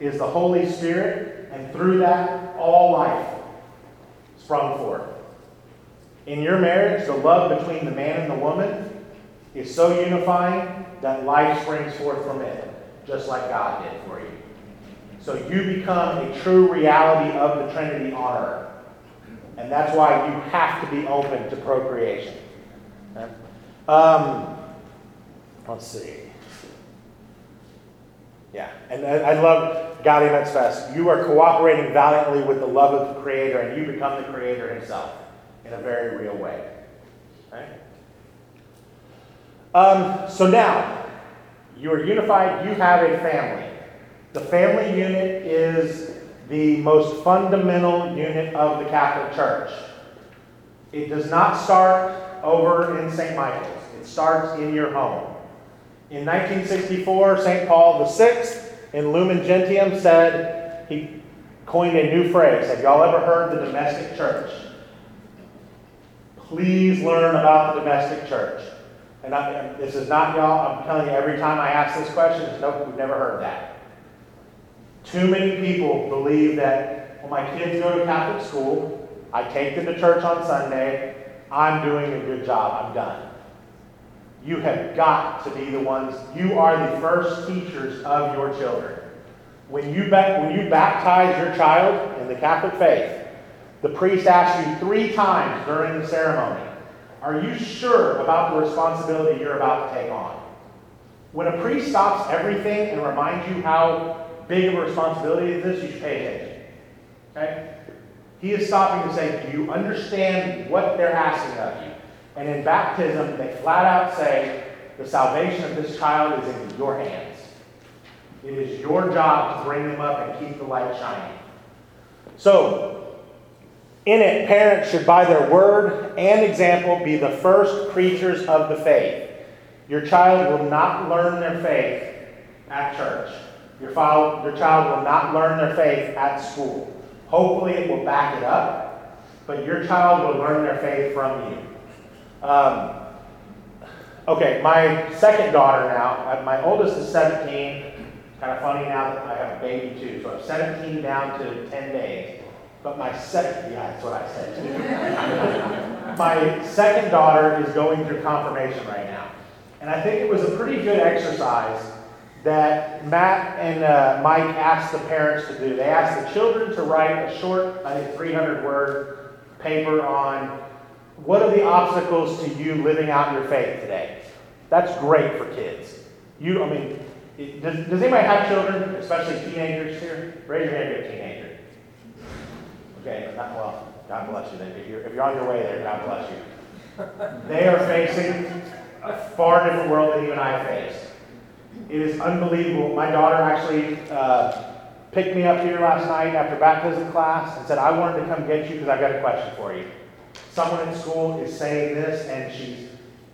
is the Holy Spirit, and through that, all life sprung forth. In your marriage, the love between the man and the woman is so unifying that life springs forth from it, just like God did for you. So you become a true reality of the Trinity on earth. And that's why you have to be open to procreation. Okay? Um, let's see. Yeah, and I, I love Gaudium et Spes. You are cooperating valiantly with the love of the Creator, and you become the Creator Himself in a very real way. Um, so now, you are unified, you have a family. The family unit is the most fundamental unit of the Catholic Church. It does not start over in St. Michael's, it starts in your home. In 1964, St. Paul VI in Lumen Gentium said, he coined a new phrase. Have y'all ever heard the domestic church? Please learn about the domestic church. And I, this is not y'all, I'm telling you, every time I ask this question, nope, we've never heard that. Too many people believe that, well, my kids go to Catholic school, I take them to church on Sunday, I'm doing a good job, I'm done. You have got to be the ones, you are the first teachers of your children. When you, when you baptize your child in the Catholic faith, the priest asks you three times during the ceremony, are you sure about the responsibility you're about to take on? When a priest stops everything and reminds you how big of a responsibility it is, you should pay attention. Okay? He is stopping to say, Do you understand what they're asking of you? And in baptism, they flat out say, The salvation of this child is in your hands. It is your job to bring them up and keep the light shining. So, in it, parents should, by their word and example, be the first preachers of the faith. Your child will not learn their faith at church. Your, child, your child will not learn their faith at school. Hopefully, it will back it up, but your child will learn their faith from you. Um, okay, my second daughter now, uh, my oldest is 17. Kind of funny now that I have a baby too. So I'm 17 down to 10 days. But my second, yeah, that's what I said. my second daughter is going through confirmation right now. And I think it was a pretty good exercise that Matt and uh, Mike asked the parents to do. They asked the children to write a short, I think 300 word paper on what are the obstacles to you living out your faith today. That's great for kids. You, I mean, does, does anybody have children, especially teenagers here? Raise your hand if you're a teenager. Okay, not, well, God bless you then. If you're, if you're on your way there, God bless you. They are facing a far different world than you and I face. It is unbelievable. My daughter actually uh, picked me up here last night after baptism class and said, I wanted to come get you because I've got a question for you. Someone in school is saying this and she's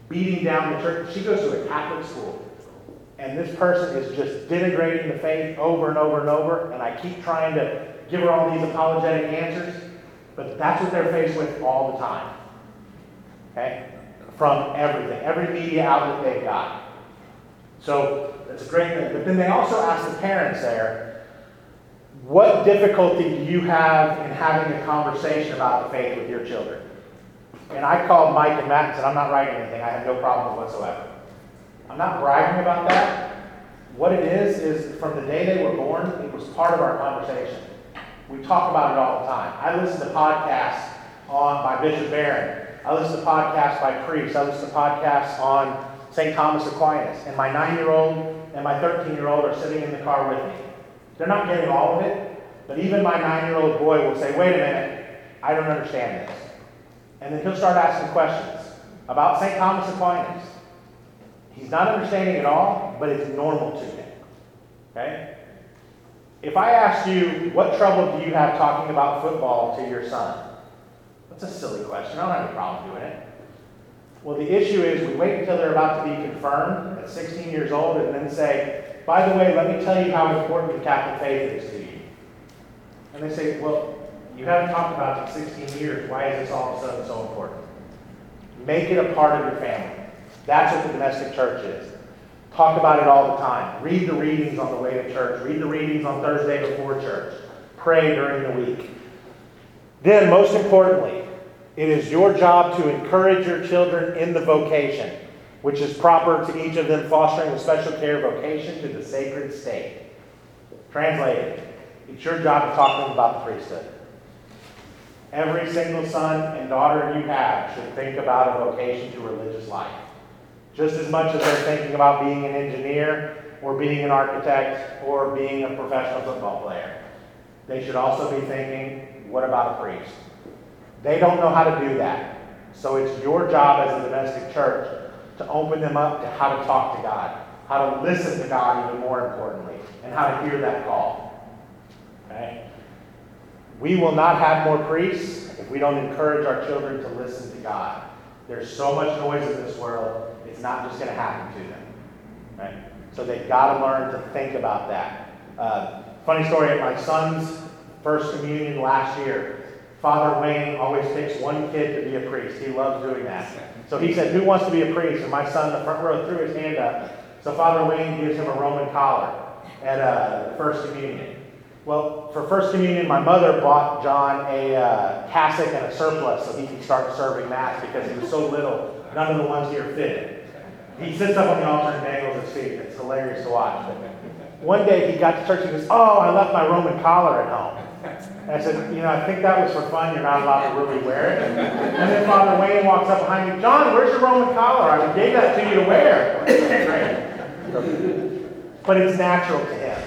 beating down the church. She goes to a Catholic school. And this person is just denigrating the faith over and over and over. And I keep trying to give her all these apologetic answers. But that's what they're faced with all the time. Okay? From everything, every media outlet they've got. So that's a great thing. But then they also ask the parents there, what difficulty do you have in having a conversation about the faith with your children? And I called Mike and Matt and said, I'm not writing anything. I have no problem whatsoever. I'm not bragging about that. What it is, is from the day they were born, it was part of our conversation. We talk about it all the time. I listen to podcasts on by Bishop Barron. I listen to podcasts by priests. I listen to podcasts on St. Thomas Aquinas. And my nine year old and my 13 year old are sitting in the car with me. They're not getting all of it, but even my nine year old boy will say, wait a minute, I don't understand this. And then he'll start asking questions about St. Thomas Aquinas. He's not understanding it all, but it's normal to him. Okay? If I asked you, what trouble do you have talking about football to your son? That's a silly question. I don't have any problem doing it. Well, the issue is we wait until they're about to be confirmed at 16 years old and then say, by the way, let me tell you how important the Catholic faith is to you. And they say, well, you haven't talked about it in 16 years. Why is this all of a sudden so important? Make it a part of your family. That's what the domestic church is. Talk about it all the time. Read the readings on the way to church. Read the readings on Thursday before church. Pray during the week. Then, most importantly, it is your job to encourage your children in the vocation, which is proper to each of them fostering a special care vocation to the sacred state. Translated, it's your job to talk to them about the priesthood. Every single son and daughter you have should think about a vocation to religious life. Just as much as they're thinking about being an engineer or being an architect or being a professional football player. They should also be thinking, what about a priest? They don't know how to do that. So it's your job as a domestic church to open them up to how to talk to God, how to listen to God even more importantly, and how to hear that call. Okay? We will not have more priests if we don't encourage our children to listen to God. There's so much noise in this world, it's not just going to happen to them. Right? So they've got to learn to think about that. Uh, funny story at my son's first communion last year. Father Wayne always picks one kid to be a priest. He loves doing that. So he said, Who wants to be a priest? And my son, in the front row, threw his hand up. So Father Wayne gives him a Roman collar at uh, First Communion. Well, for First Communion, my mother bought John a uh, cassock and a surplice so he could start serving Mass because he was so little, none of the ones here fit. He sits up on the altar and dangles his feet. It's hilarious to watch. But one day he got to church and goes, Oh, I left my Roman collar at home. And I said, You know, I think that was for fun. You're not allowed to really wear it. And then Father Wayne walks up behind me, John, where's your Roman collar? I gave that to you to wear. but it's natural to him.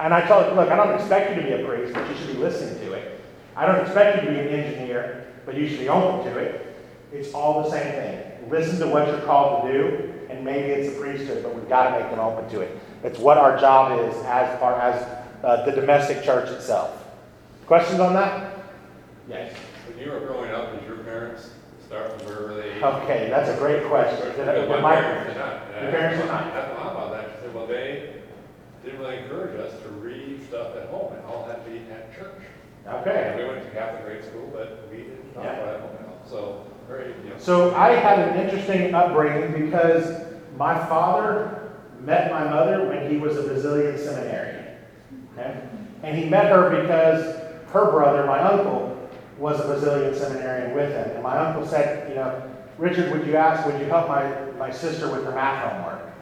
And I told him, Look, I don't expect you to be a priest, but you should be listening to it. I don't expect you to be an engineer, but you should be open to it. It's all the same thing. Listen to what you're called to do, and maybe it's a priesthood, but we've got to make them open to it. It's what our job is as far as uh, the domestic church itself. Questions on that? Yes. When you were growing up, did your parents start from where they? Okay, that's a great question. Did I- Because did My my- parents did not. Your parents did not? That's why about that. She said, well, they didn't really encourage us to read stuff at home. It all had to be at church. And Okay. we went to Catholic grade school, but we didn't talk Yeah. about it at home. So, very, you know. So I had an interesting upbringing because my father met my mother when he was a Basilian seminarian. Okay? And he met her because her brother, my uncle, was a Basilian seminarian with him. And my uncle said, you know, Richard, would you ask, would you help my, my sister with her math homework?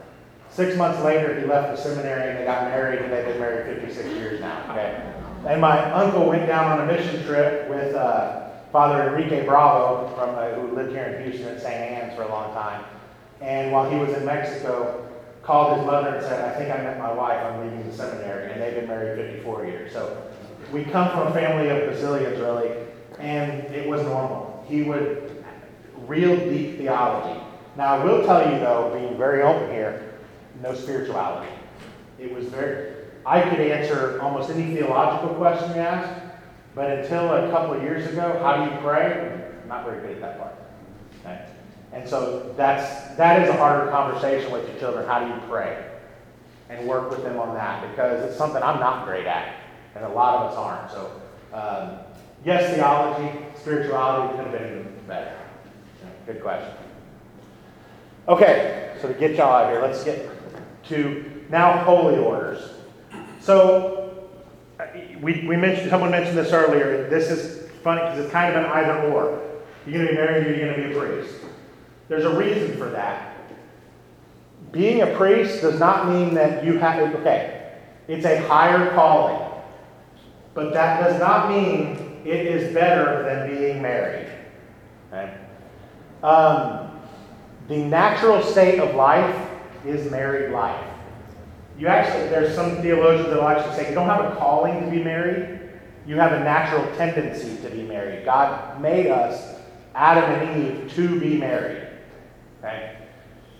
Six months later, he left the seminary and they got married and they've been married 56 years now. Okay? And my uncle went down on a mission trip with uh, Father Enrique Bravo, from, uh, who lived here in Houston at St. Anne's for a long time. And while he was in Mexico, called his mother and said, I think I met my wife, I'm leaving the seminary. And they've been married 54 years. So we come from a family of Basilians, really, and it was normal. He would, real deep theology. Now, I will tell you, though, being very open here, no spirituality. It was very, I could answer almost any theological question you ask, but until a couple of years ago, how do you pray? I'm not very good at that part. Okay? And so that's that is a harder conversation with your children. How do you pray? And work with them on that because it's something I'm not great at, and a lot of us aren't. So um, yes, theology, spirituality could have been better. Good question. Okay, so to get y'all out of here, let's get to now holy orders. So we, we mentioned, someone mentioned this earlier. This is funny because it's kind of an either or. You're going to be married or you're going to be a priest. There's a reason for that. Being a priest does not mean that you have, to, okay, it's a higher calling. But that does not mean it is better than being married. Okay? Um, the natural state of life is married life. You actually, there's some theologians that will actually say you don't have a calling to be married, you have a natural tendency to be married. God made us, Adam and Eve, to be married. Okay?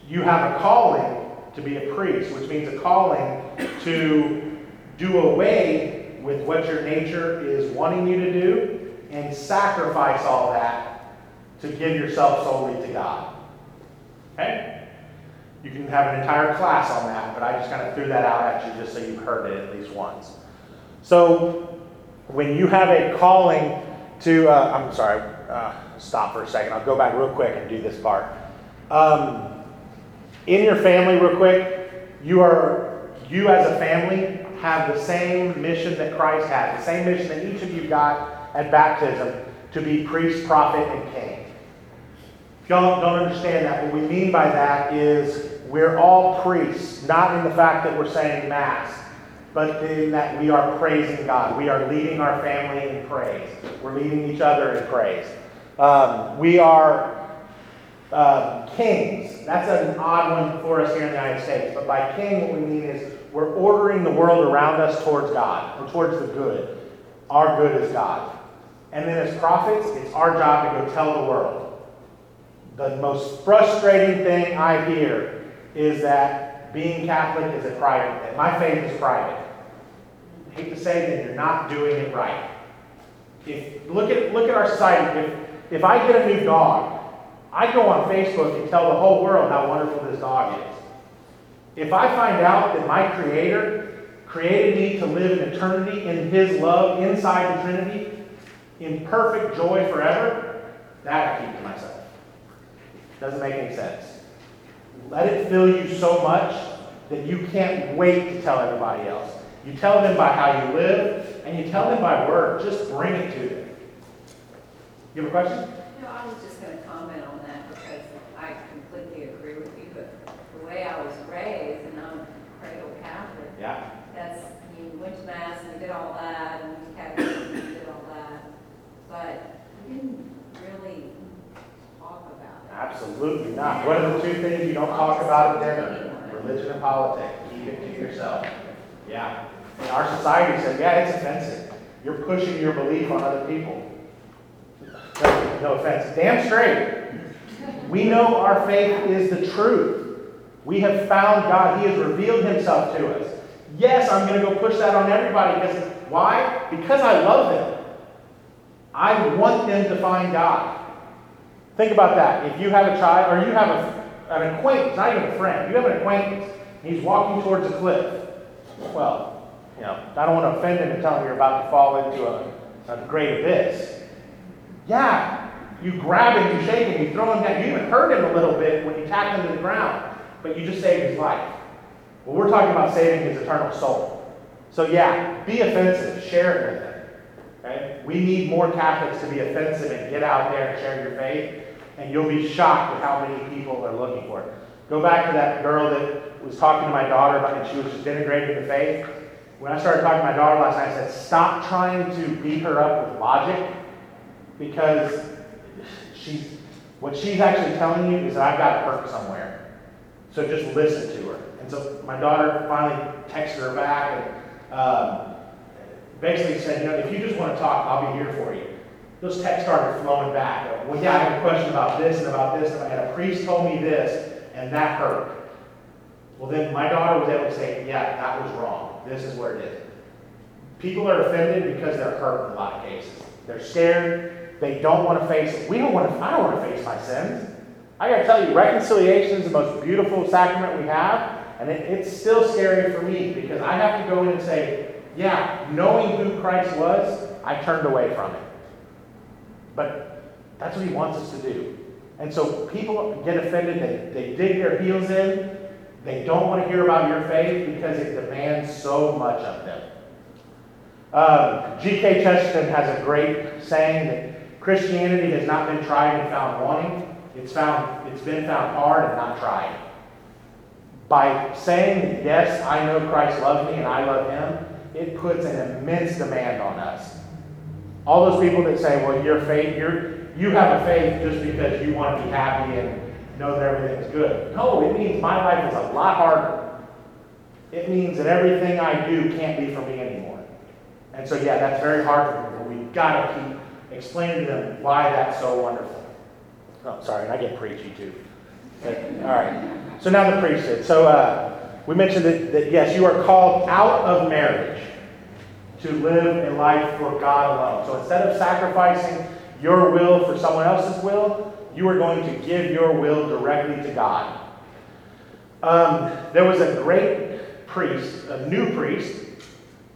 You have a calling to be a priest, which means a calling to do away with what your nature is wanting you to do and sacrifice all that to give yourself solely to God. Okay? You can have an entire class on that, but I just kind of threw that out at you just so you've heard it at least once. So, when you have a calling to, uh, I'm sorry, uh, stop for a second. I'll go back real quick and do this part. Um, in your family, real quick, you are, you as a family have the same mission that Christ had, the same mission that each of you got at baptism to be priest, prophet, and king. If y'all don't understand that, what we mean by that is we're all priests, not in the fact that we're saying Mass, but in that we are praising God. We are leading our family in praise. We're leading each other in praise. Um, we are uh, kings. That's an odd one for us here in the United States. But by king, what we mean is we're ordering the world around us towards God, or towards the good. Our good is God. And then as prophets, it's our job to go tell the world. The most frustrating thing I hear is that being Catholic is a private thing. My faith is private. I hate to say that you're not doing it right. If look at look at our site. If if I get a new dog, I go on Facebook and tell the whole world how wonderful this dog is. If I find out that my Creator created me to live in eternity in His love inside the Trinity, in perfect joy forever, that I keep to myself. Doesn't make any sense. Let it fill you so much that you can't wait to tell everybody else. You tell them by how you live, and you tell them by word. Just bring it to them. You have a question? No, I was just gonna comment on that because I completely agree with you, but the way I was raised, and I'm cradle Catholic, Yeah. that's, you went to mass and you did all that, and you catechism, and did all that, but you didn't really talk about it. Absolutely not. What are the two things you don't talk about at dinner? Religion and politics. Keep it to yourself. Yeah. And our society says, yeah, it's offensive. You're pushing your belief on other people. No, no offense. Damn straight. We know our faith is the truth. We have found God. He has revealed himself to us. Yes, I'm going to go push that on everybody because why? Because I love them. I want them to find God. Think about that. If you have a child, or you have a, an acquaintance, not even a friend, you have an acquaintance, and he's walking towards a cliff. Well, you know, I don't want to offend him and tell him you're about to fall into a, a great abyss. Yeah, you grab him, you shake him, you throw him down. You even hurt him a little bit when you tap him to the ground, but you just saved his life. Well, we're talking about saving his eternal soul. So yeah, be offensive, share it with him. Okay? We need more Catholics to be offensive and get out there and share your faith, and you'll be shocked at how many people are looking for it. Go back to that girl that was talking to my daughter about, and she was just denigrating the faith. When I started talking to my daughter last night, I said, stop trying to beat her up with logic, because she's what she's actually telling you is that I've got to hurt somewhere. So just listen to her. And so my daughter finally texted her back and um, basically said, you know, if you just want to talk, I'll be here for you. Those texts started flowing back. Well, yeah, I have a question about this and about this, and a priest told me this, and that hurt. Well, then my daughter was able to say, yeah, that was wrong. This is where it is. People are offended because they're hurt in a lot of cases. They're scared. They don't want to face it. We don't want to, I don't want to face my sins. I got to tell you, reconciliation is the most beautiful sacrament we have, and it, it's still scary for me because I have to go in and say, yeah, knowing who Christ was, I turned away from it. But that's what he wants us to do. And so people get offended, they, they dig their heels in, they don't want to hear about your faith because it demands so much of them. Um, G.K. Chesterton has a great saying that Christianity has not been tried and found wanting. It's found, it's been found hard and not tried. By saying, yes, I know Christ loves me and I love him, it puts an immense demand on us. All those people that say, well, your faith, you're, you have a faith just because you want to be happy and know that everything's good. No, it means my life is a lot harder. It means that everything I do can't be for me anymore. And so, yeah, that's very hard for people. We've got to keep explaining to them why that's so wonderful. Oh, sorry, and I get preachy too. But, all right. So now the priesthood. So uh, we mentioned that, that, yes, you are called out of marriage to live a life for God alone. So instead of sacrificing your will for someone else's will, you are going to give your will directly to God. Um, there was a great priest, a new priest,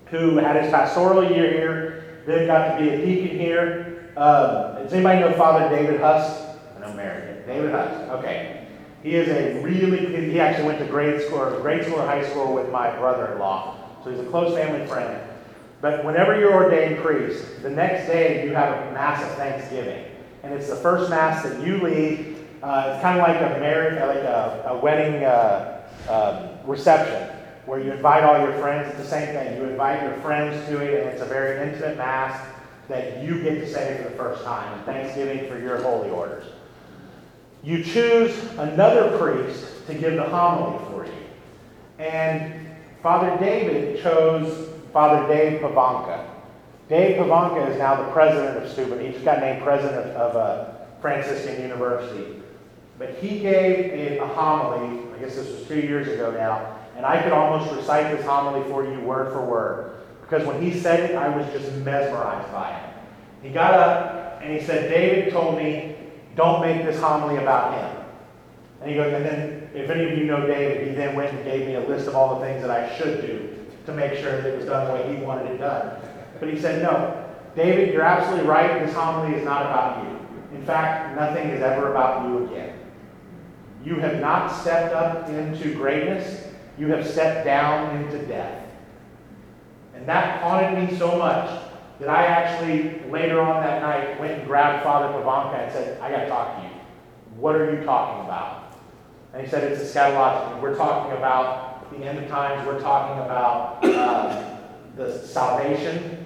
who had his pastoral year here, then got to be a deacon here. Um, does anybody know Father David Huss? I know Mary. David Huss. Okay. He is a really, he actually went to grade school, grade school or high school with my brother-in-law. So he's a close family friend. But whenever you're ordained priest, the next day you have a mass of thanksgiving. And it's the first mass that you lead. Uh, it's kind of like a marriage, like a, a wedding uh, um, reception. where you invite all your friends. It's the same thing. You invite your friends to it, and it's a very intimate Mass that you get to say for the first time. Thanksgiving for your holy orders. You choose another priest to give the homily for you. And Father David chose Father Dave Pivonka. Dave Pivonka is now the president of Steuben. He just got named president of, uh, Franciscan University. But he gave a homily, I guess this was two years ago now, and I could almost recite this homily for you word for word. Because when he said it, I was just mesmerized by it. He got up and he said, David told me, don't make this homily about him. And he goes, and then, if any of you know David, he then went and gave me a list of all the things that I should do to make sure that it was done the way he wanted it done. But he said, no, David, you're absolutely right. This homily is not about you. In fact, nothing is ever about you again. You have not stepped up into greatness, you have stepped down into death. And that haunted me so much that I actually, later on that night, went and grabbed Father Pivonka and said, I got to talk to you. What are you talking about? And he said, It's eschatological. We're talking about the end of times, we're talking about uh, the salvation.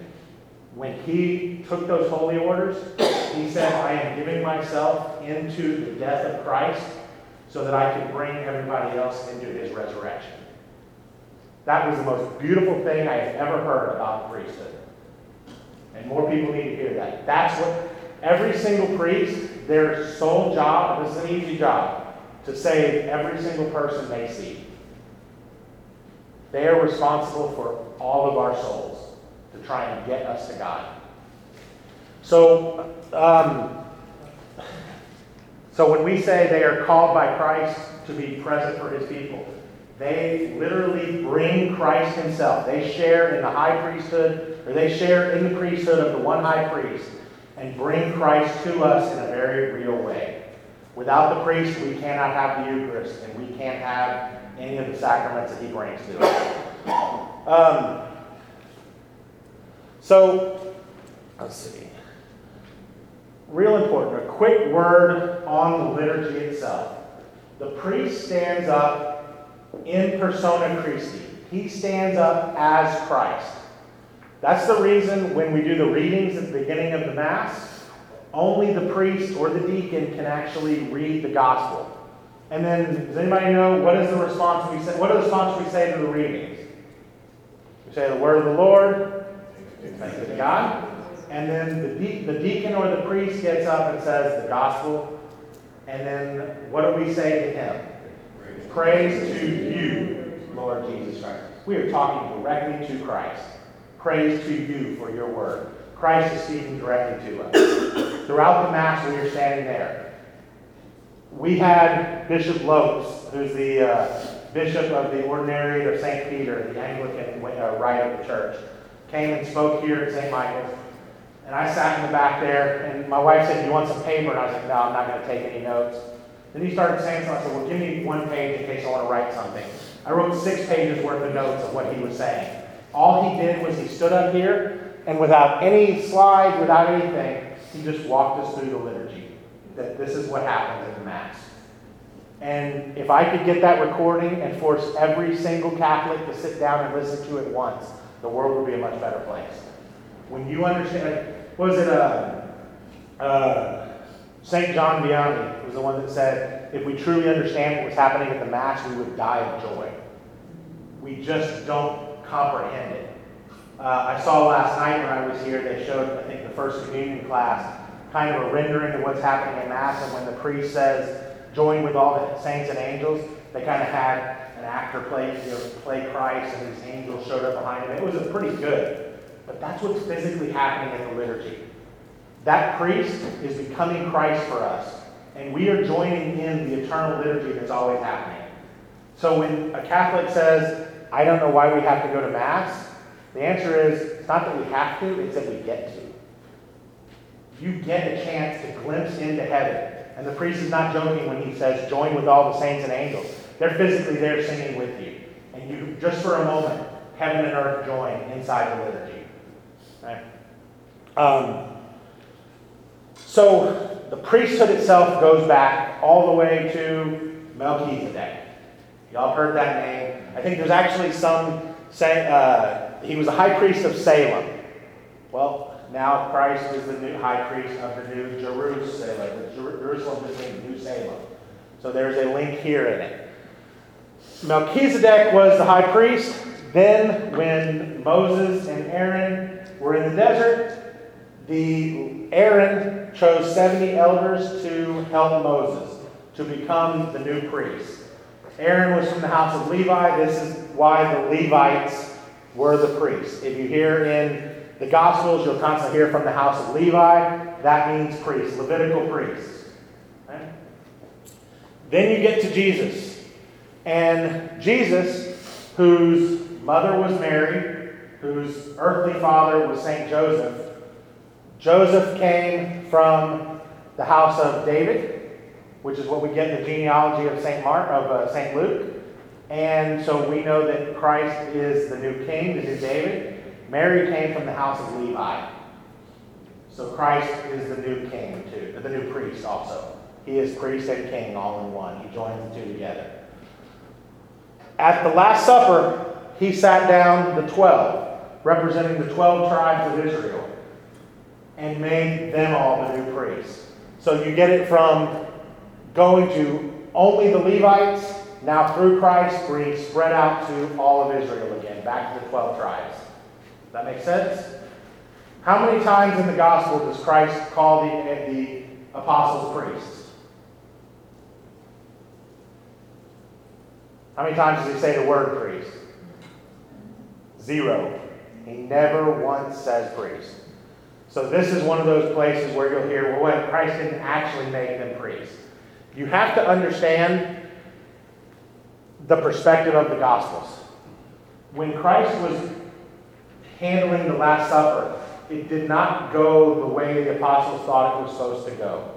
When he took those holy orders, he said, I am giving myself into the death of Christ so that I can bring everybody else into his resurrection. That was the most beautiful thing I have ever heard about the priesthood. And more people need to hear that. That's what every single priest, their sole job, this is an easy job, to save every single person they see. They are responsible for all of our souls to try and get us to God. So, um, so when we say they are called by Christ to be present for his people, they literally bring Christ himself. They share in the high priesthood, or they share in the priesthood of the one high priest, and bring Christ to us in a very real way. Without the priest, we cannot have the Eucharist, and we can't have any of the sacraments that he brings to us. Um, so, let's see. Real important, a quick word on the liturgy itself. The priest stands up in persona Christi. He stands up as Christ. That's the reason when we do the readings at the beginning of the Mass, only the priest or the deacon can actually read the gospel. And then, does anybody know what is the response we say? What is the response we say to the readings? We say the word of the Lord, thanks be to God. And then the, de- the deacon or the priest gets up and says the gospel. And then what do we say to him? Praise to you, Lord Jesus Christ. We are talking directly to Christ. Praise to you for your word. Christ is speaking directly to us. Throughout the Mass, we are standing there. We had Bishop Lopes, who's the uh, bishop of the Ordinary of St. Peter, the Anglican uh, rite of the church, came and spoke here at St. Michael's. And I sat in the back there, and my wife said, Do you want some paper? And I was like, No, I'm not going to take any notes. Then he started saying something. I said, Well, give me one page in case I want to write something. I wrote six pages worth of notes of what he was saying. All he did was he stood up here, and without any slides, without anything, he just walked us through the liturgy. That this is what happens at the Mass. And if I could get that recording and force every single Catholic to sit down and listen to it once, the world would be a much better place. When you understand, was it uh, uh, St. John Vianney was the one that said, if we truly understand what was happening at the Mass, we would die of joy. We just don't comprehend it. Uh, I saw last night when I was here, they showed, I think, the First Communion class, kind of a rendering of what's happening in Mass, and when the priest says, join with all the saints and angels, they kind of had an actor play, you know, play Christ, and these angels showed up behind him. It was pretty good. But that's what's physically happening in the liturgy. That priest is becoming Christ for us, and we are joining in the eternal liturgy that's always happening. So when a Catholic says, I don't know why we have to go to Mass, the answer is, it's not that we have to, it's that we get to. You get a chance to glimpse into heaven. And the priest is not joking when he says, join with all the saints and angels. They're physically there singing with you. And you, just for a moment, heaven and earth join inside the liturgy. Right? Um, so the priesthood itself goes back all the way to Melchizedek. Y'all heard that name. I think there's actually some say uh, he was a high priest of Salem. Well, now Christ is the new high priest of the new Jerusalem. Jerusalem the new Salem. So there's a link here in it. Melchizedek was the high priest. Then, when Moses and Aaron were in the desert, the Aaron chose 70 elders to help Moses to become the new priest. Aaron was from the house of Levi. This is why the Levites were the priests. If you hear in the Gospels, you'll constantly hear from the house of Levi. That means priests, Levitical priests. Okay? Then you get to Jesus. And Jesus, whose mother was Mary, whose earthly father was St. Joseph, Joseph came from the house of David, which is what we get in the genealogy of St. Mark of uh, St. Luke. And so we know that Christ is the new king, the new David. Mary came from the house of Levi. So Christ is the new king too, the new priest also. He is priest and king all in one. He joins the two together. At the Last Supper, he sat down the 12, representing the 12 tribes of Israel, and made them all the new priests. So you get it from going to only the Levites, now through Christ, being spread out to all of Israel again, back to the 12 tribes. Does that make sense? How many times in the gospel does Christ call the, eh, the apostles priests? How many times does he say the word priest? Zero. He never once says priest. So this is one of those places where you'll hear, well, what? Christ didn't actually make them priests. You have to understand the perspective of the Gospels. When Christ was handling the Last Supper, it did not go the way the apostles thought it was supposed to go.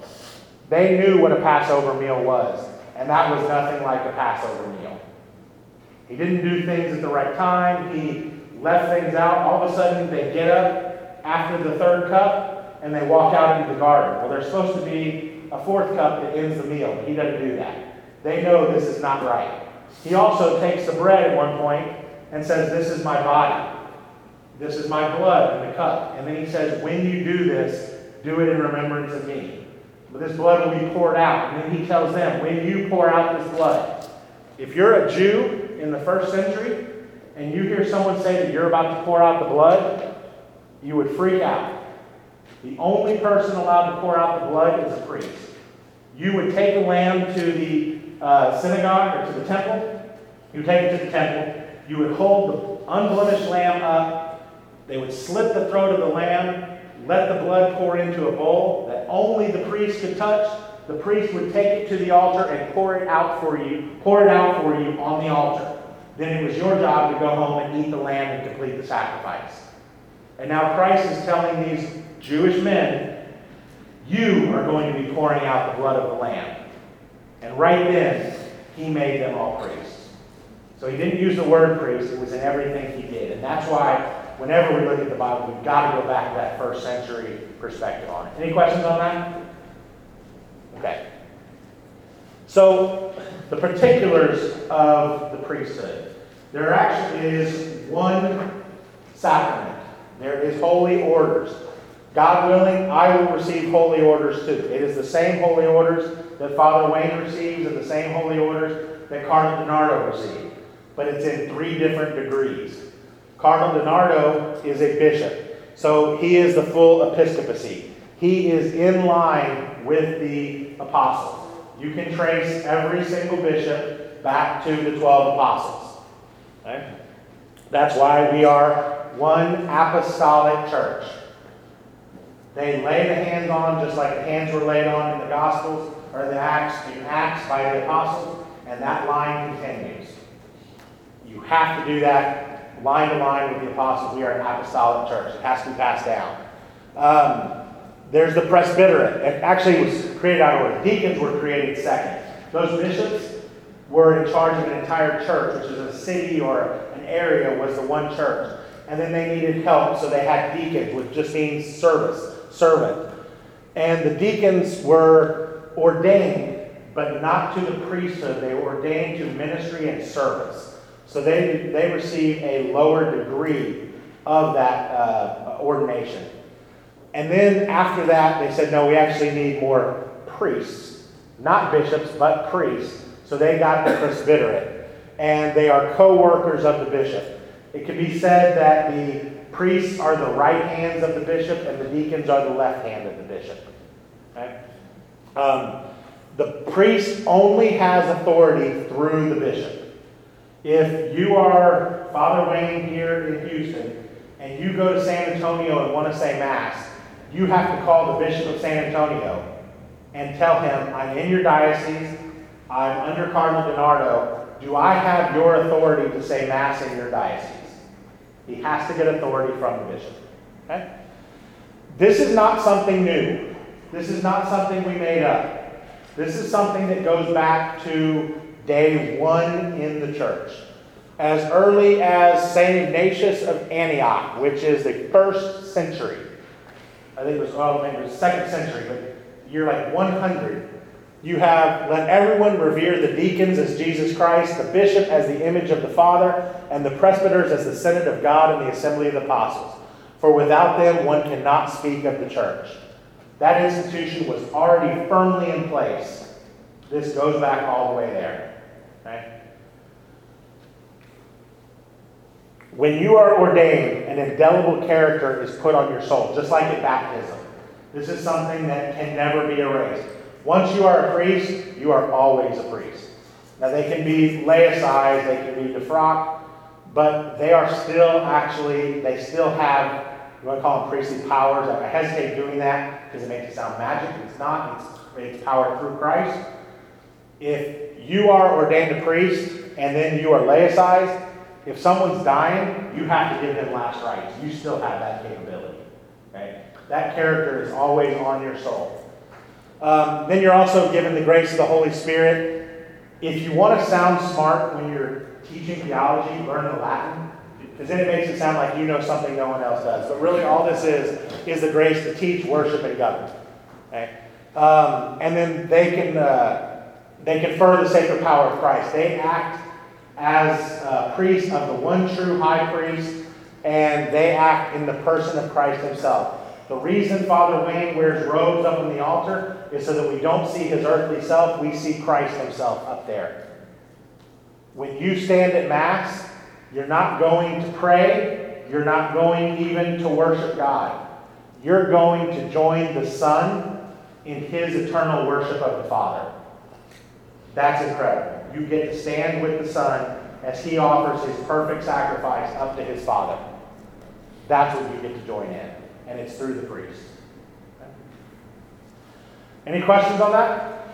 They knew what a Passover meal was, and that was nothing like a Passover meal. He didn't do things at the right time. He left things out. All of a sudden, they get up after the third cup and they walk out into the garden. Well, they're supposed to be a fourth cup that ends the meal, he doesn't do that. They know this is not right. He also takes the bread at one point and says, This is my body. This is my blood in the cup. And then he says, When you do this, do it in remembrance of me. But this blood will be poured out. And then he tells them, When you pour out this blood, if you're a Jew in the first century and you hear someone say that you're about to pour out the blood, you would freak out. The only person allowed to pour out the blood is a priest. You would take a lamb to the uh, synagogue or to the temple. You would take it to the temple. You would hold the unblemished lamb up. They would slit the throat of the lamb, let the blood pour into a bowl that only the priest could touch. The priest would take it to the altar and pour it out for you, pour it out for you on the altar. Then it was your job to go home and eat the lamb and complete the sacrifice. And now Christ is telling these Jewish men, you are going to be pouring out the blood of the lamb. And right then, he made them all priests. So he didn't use the word priest, it was in everything he did. And that's why, whenever we look at the Bible, we've got to go back to that first century perspective on it. Any questions on that? Okay. So, the particulars of the priesthood. There actually is one sacrament. There is holy orders. God willing, I will receive holy orders too. It is the same holy orders that Father Wayne receives and the same holy orders that Cardinal DiNardo received. But it's in three different degrees. Cardinal DiNardo is a bishop, so he is the full episcopacy. He is in line with the apostles. You can trace every single bishop back to the 12 apostles. Okay? That's why we are one apostolic church. They lay the hands on just like the hands were laid on in the Gospels or the Acts, in Acts by the apostles, and that line continues. You have to do that line to line with the apostles. We are an apostolic church. It has to be passed down. Um, there's the presbyterate. It actually was created out of order. Deacons were created second. Those bishops were in charge of an entire church, which is a city or an area was the one church. And then they needed help, so they had deacons, which just means service, servant. And the deacons were ordained but not to the priesthood. They were ordained to ministry and service. So they, they receive a lower degree of that uh, ordination. And then after that, they said, no, we actually need more priests. Not bishops, but priests. So they got the presbyterate. And they are co workers of the bishop. It can be said that the priests are the right hands of the bishop and the deacons are the left hand of the bishop. Um, the priest only has authority through the bishop. If you are Father Wayne here in Houston and you go to San Antonio and want to say Mass, you have to call the Bishop of San Antonio and tell him, I'm in your diocese, I'm under Cardinal DiNardo, do I have your authority to say Mass in your diocese? He has to get authority from the bishop. Okay? This is not something new. This is not something we made up. This is something that goes back to day one in the church. As early as St. Ignatius of Antioch, which is the first century. I think it was, well, maybe it was second century, but you're like 100. You have, let everyone revere the deacons as Jesus Christ, the bishop as the image of the Father, and the presbyters as the Senate of God and the assembly of the apostles. For without them, one cannot speak of the church. That institution was already firmly in place. This goes back all the way there. Okay? When you are ordained, an indelible character is put on your soul, just like at baptism. This is something that can never be erased. Once you are a priest, you are always a priest. Now, they can be laicized, they can be defrocked, but they are still actually, they still have, you want to call them priestly powers. I hesitate doing that because it makes it sound magic. It's not, it's, it's power through Christ. If you are ordained a priest and then you are laicized, if someone's dying, you have to give them last rites. You still have that capability. Okay? That character is always on your soul. Um, then you're also given the grace of the Holy Spirit. If you want to sound smart when you're teaching theology, learn the Latin, because then it makes it sound like you know something no one else does. But really, all this is is the grace to teach, worship, and govern. Okay? Um, and then they can uh, they confer the sacred power of Christ. They act as uh, priests of the one true high priest, and they act in the person of Christ Himself. The reason Father Wayne wears robes up on the altar is so that we don't see his earthly self, we see Christ himself up there. When you stand at Mass, you're not going to pray, you're not going even to worship God. You're going to join the Son in his eternal worship of the Father. That's incredible. You get to stand with the Son as he offers his perfect sacrifice up to his Father. That's what you get to join in and it's through the priest. Any questions on that?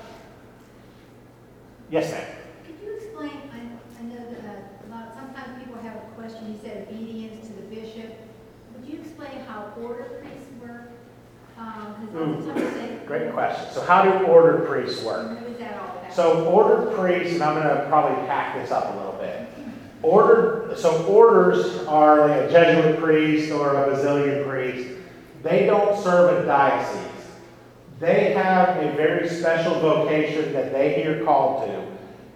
Yes, ma'am. Could you explain, I, I know that uh, a lot, sometimes people have a question, you said obedience to the bishop. Would you explain how order priests work? Um, because some people say. Great question. So, how do ordered priests work? What is that all about? So, ordered priests, and I'm going to probably pack this up a little bit. Ordered, so orders are like a Jesuit priest or a Basilian priest. They don't serve a diocese. They have a very special vocation that they hear called to.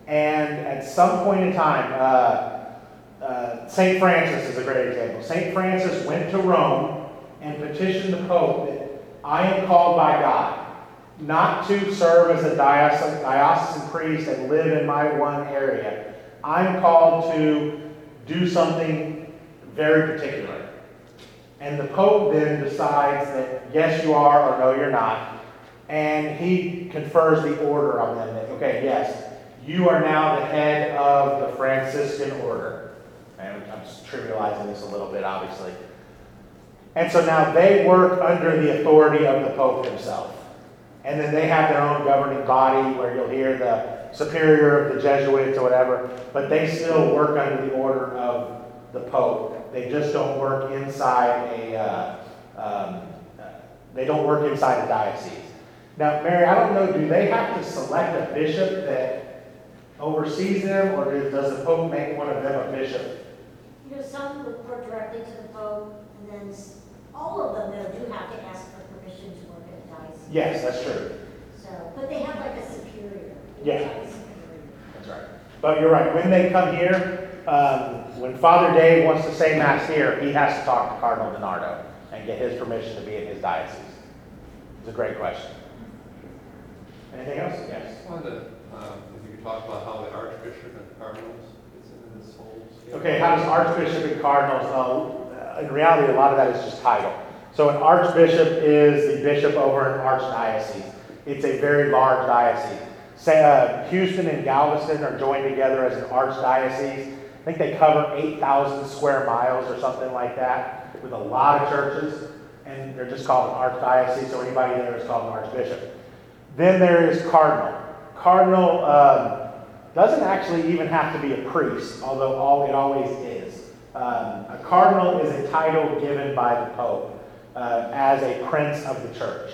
And at some point in time, uh, uh, St. Francis is a great example. St. Francis went to Rome and petitioned the Pope that I am called by God not to serve as a diocesan, diocesan priest and live in my one area. I'm called to do something very particular. And the Pope then decides that yes, you are, or no, you're not. And he confers the order on them that, okay, yes, you are now the head of the Franciscan order. And I'm just trivializing this a little bit, obviously. And so now they work under the authority of the Pope himself. And then they have their own governing body where you'll hear the superior of the Jesuits or whatever, but they still work under the order of the Pope. They just don't work inside a, uh, um, uh, they don't work inside a diocese. Now, Mary, I don't know, do they have to select a bishop that oversees them, or does the Pope make one of them a bishop? You know, some report directly to the Pope, and then all of them, though, do have to ask for permission to work at a diocese. Yes, that's true. So, but they have like a superior, Yeah. That's right. But you're right, when they come here, um, when Father Dave wants to say mass here, he has to talk to Cardinal DiNardo and get his permission to be in his diocese. It's a great question. Anything else? Yes. Just wanted to, um, if you could talk about how the Archbishop and Cardinals fits into this whole. scheme. Okay, how does Archbishop and Cardinals, uh, in reality, a lot of that is just title. So an Archbishop is the bishop over an archdiocese. It's a very large diocese. Say, uh, Houston and Galveston are joined together as an archdiocese. I think they cover 8,000 square miles or something like that with a lot of churches. And they're just called an archdiocese, so anybody there is called an archbishop. Then there is cardinal. Cardinal um, doesn't actually even have to be a priest, although all, it always is. Um, a cardinal is a title given by the Pope uh, as a prince of the church.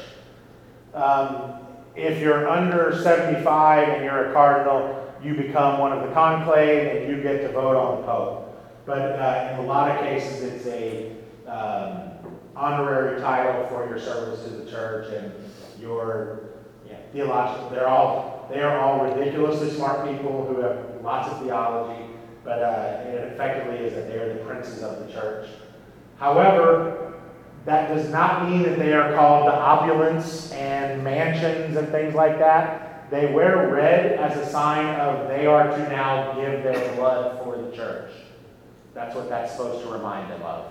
Um, if you're under 75 and you're a cardinal, you become one of the conclave and you get to vote on the Pope. But uh, in a lot of cases, it's a um, honorary title for your service to the church and your yeah, theological. They're all they are all ridiculously smart people who have lots of theology, but uh, it effectively is that they are the princes of the church. However, that does not mean that they are called the opulence and mansions and things like that. They wear red as a sign of they are to now give their blood for the church. That's what that's supposed to remind them of.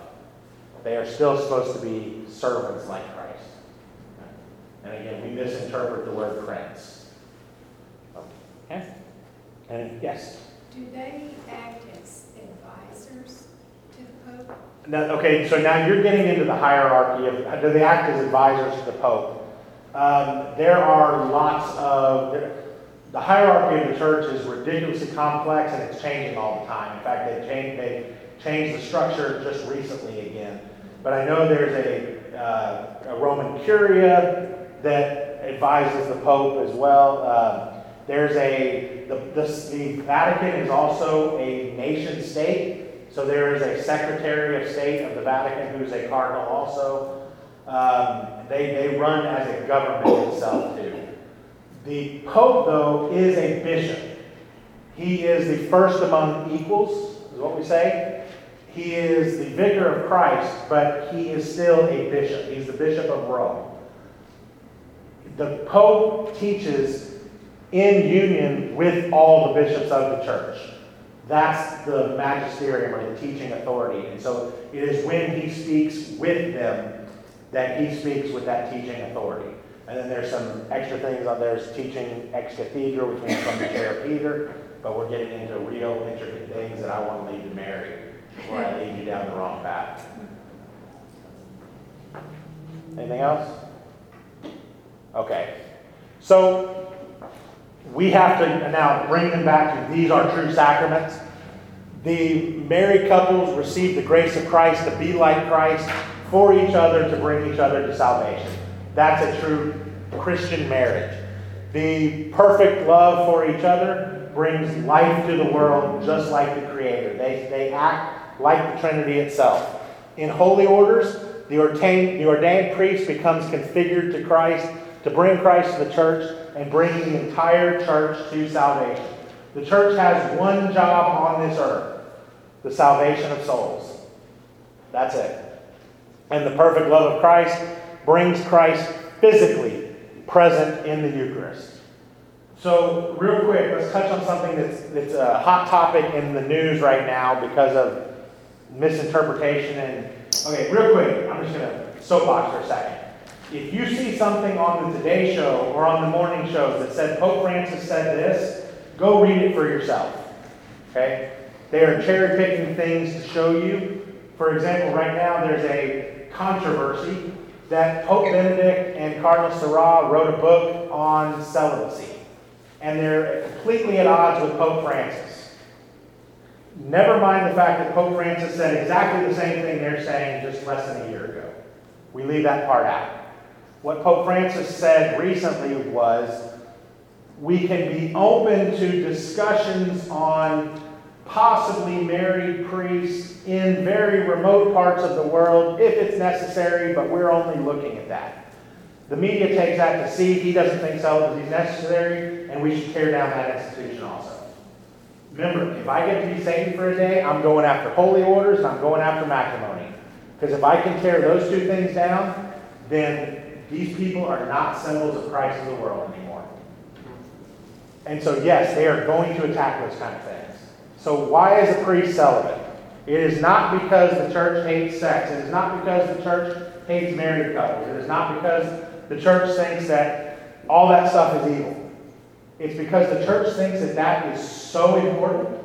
They are still supposed to be servants like Christ. And again, we misinterpret the word prince. Okay? And yes? Do they act as advisors to the Pope? Now, okay, so now you're getting into the hierarchy of, do they act as advisors to the Pope? Um, there are lots of, the hierarchy of the church is ridiculously complex and it's changing all the time. In fact, they've changed, they've changed the structure just recently again. But I know there's a, uh, a Roman Curia that advises the Pope as well. Um, there's a, the, the, the Vatican is also a nation state. So there is a Secretary of State of the Vatican who's a cardinal also. Um, they, they run as a government itself too. The Pope, though, is a bishop. He is the first among equals, is what we say. He is the vicar of Christ, but he is still a bishop. He's the bishop of Rome. The Pope teaches in union with all the bishops of the church. That's the magisterium or the teaching authority. And so it is when he speaks with them that he speaks with that teaching authority. And then there's some extra things on there's teaching ex cathedra, which means from the chair of Peter, but we're getting into real intricate things that I want to leave to Mary before I lead you down the wrong path. Anything else? Okay. So we have to now bring them back to these are true sacraments. The married couples receive the grace of Christ to be like Christ for each other to bring each other to salvation. That's a true Christian marriage. The perfect love for each other brings life to the world just like the Creator. They, they act like the Trinity itself. In holy orders, the ordained, the ordained priest becomes configured to Christ to bring Christ to the church and bring the entire church to salvation. The church has one job on this earth the salvation of souls. That's it. And the perfect love of Christ brings Christ physically present in the Eucharist. So, real quick, let's touch on something that's, that's a hot topic in the news right now because of misinterpretation. And, okay, real quick, I'm just going to soapbox for a second. If you see something on the Today Show or on the morning shows that said Pope Francis said this, go read it for yourself. Okay? They are cherry picking things to show you. For example, right now there's a controversy that Pope Benedict and Cardinal Sarah wrote a book on celibacy. And they're completely at odds with Pope Francis. Never mind the fact that Pope Francis said exactly the same thing they're saying just less than a year ago. We leave that part out. What Pope Francis said recently was we can be open to discussions on possibly married priests in very remote parts of the world if it's necessary, but we're only looking at that. The media takes that to see he doesn't think celibacy is necessary, and we should tear down that institution also. Remember, if I get to be Satan for a day, I'm going after holy orders and I'm going after matrimony. Because if I can tear those two things down, then these people are not symbols of Christ in the world anymore. And so, yes, they are going to attack those kind of things. So, why is a priest celibate? It is not because the church hates sex. It is not because the church hates married couples. It is not because the church thinks that all that stuff is evil. It's because the church thinks that that is so important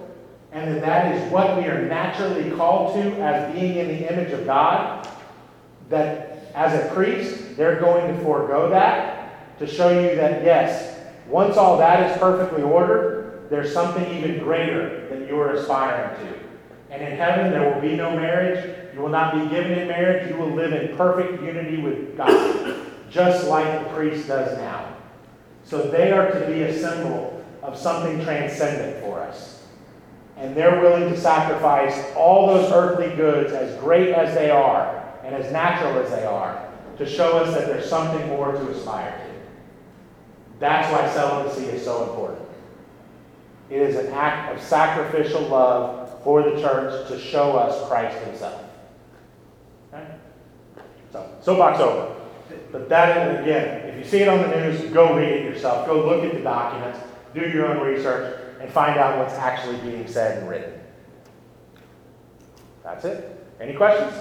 and that that is what we are naturally called to as being in the image of God, that as a priest, they're going to forego that to show you that, yes, once all that is perfectly ordered, there's something even greater that you are aspiring to. And in heaven, there will be no marriage. You will not be given in marriage. You will live in perfect unity with God, just like the priest does now. So they are to be a symbol of something transcendent for us. And they're willing to sacrifice all those earthly goods, as great as they are and as natural as they are, to show us that there's something more to aspire to. That's why celibacy is so important. It is an act of sacrificial love for the church to show us Christ Himself. Okay? So, soapbox over. But that, again, if you see it on the news, go read it yourself. Go look at the documents, do your own research, and find out what's actually being said and written. That's it. Any questions?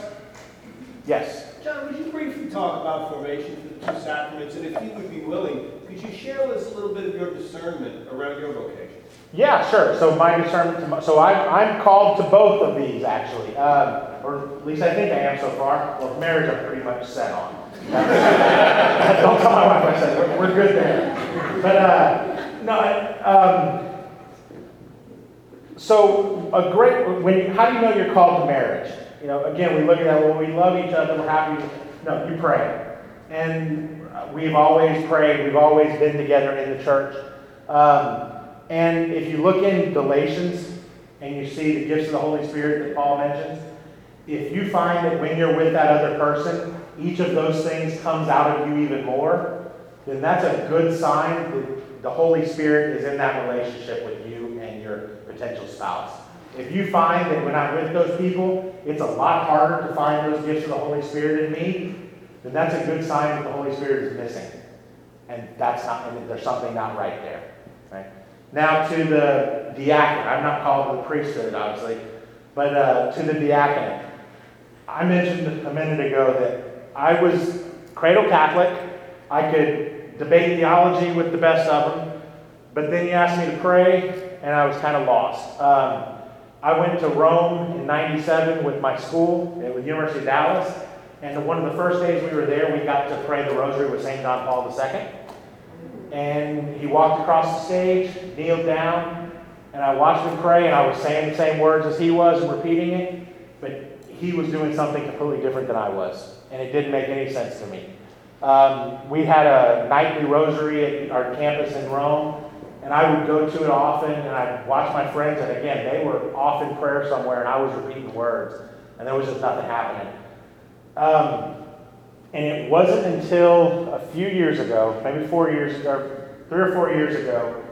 Yes. John, would you briefly talk about formation for the two sacraments, and if you would be willing, could you share with us a little bit of your discernment around your vocation? Yeah, sure. So my discernment, so I'm, I'm called to both of these actually, um, or at least I think I am so far. Well, marriage I'm pretty much set on. Don't tell my wife I said we're, we're good there. But uh, no, um, so a great when how do you know you're called to marriage? You know, again, we look at that. Well, we love each other. We're happy. No, you pray, and we've always prayed. We've always been together in the church. Um, and if you look in Galatians and you see the gifts of the Holy Spirit that Paul mentions, if you find that when you're with that other person, each of those things comes out of you even more, then that's a good sign that the Holy Spirit is in that relationship with you and your potential spouse. If you find that when I'm with those people, it's a lot harder to find those gifts of the Holy Spirit in me, then that's a good sign that the Holy Spirit is missing. And that's not, and there's something not right there. Right? Now to the diaconate. I'm not called the priesthood, obviously, but uh, to the diaconate. I mentioned a minute ago that I was cradle Catholic. I could debate theology with the best of them, but then you asked me to pray, and I was kind of lost. Um, I went to Rome in 97 with my school at the University of Dallas, and one of the first days we were there, we got to pray the rosary with St. John Paul II. And he walked across the stage, kneeled down, and I watched him pray, and I was saying the same words as he was and repeating it, but he was doing something completely different than I was, and it didn't make any sense to me. Um, we had a nightly rosary at our campus in Rome, and I would go to it often, and I'd watch my friends, and again, they were off in prayer somewhere, and I was repeating words, and there was just nothing happening. Um, and it wasn't until a few years ago, maybe four years ago, three or four years ago,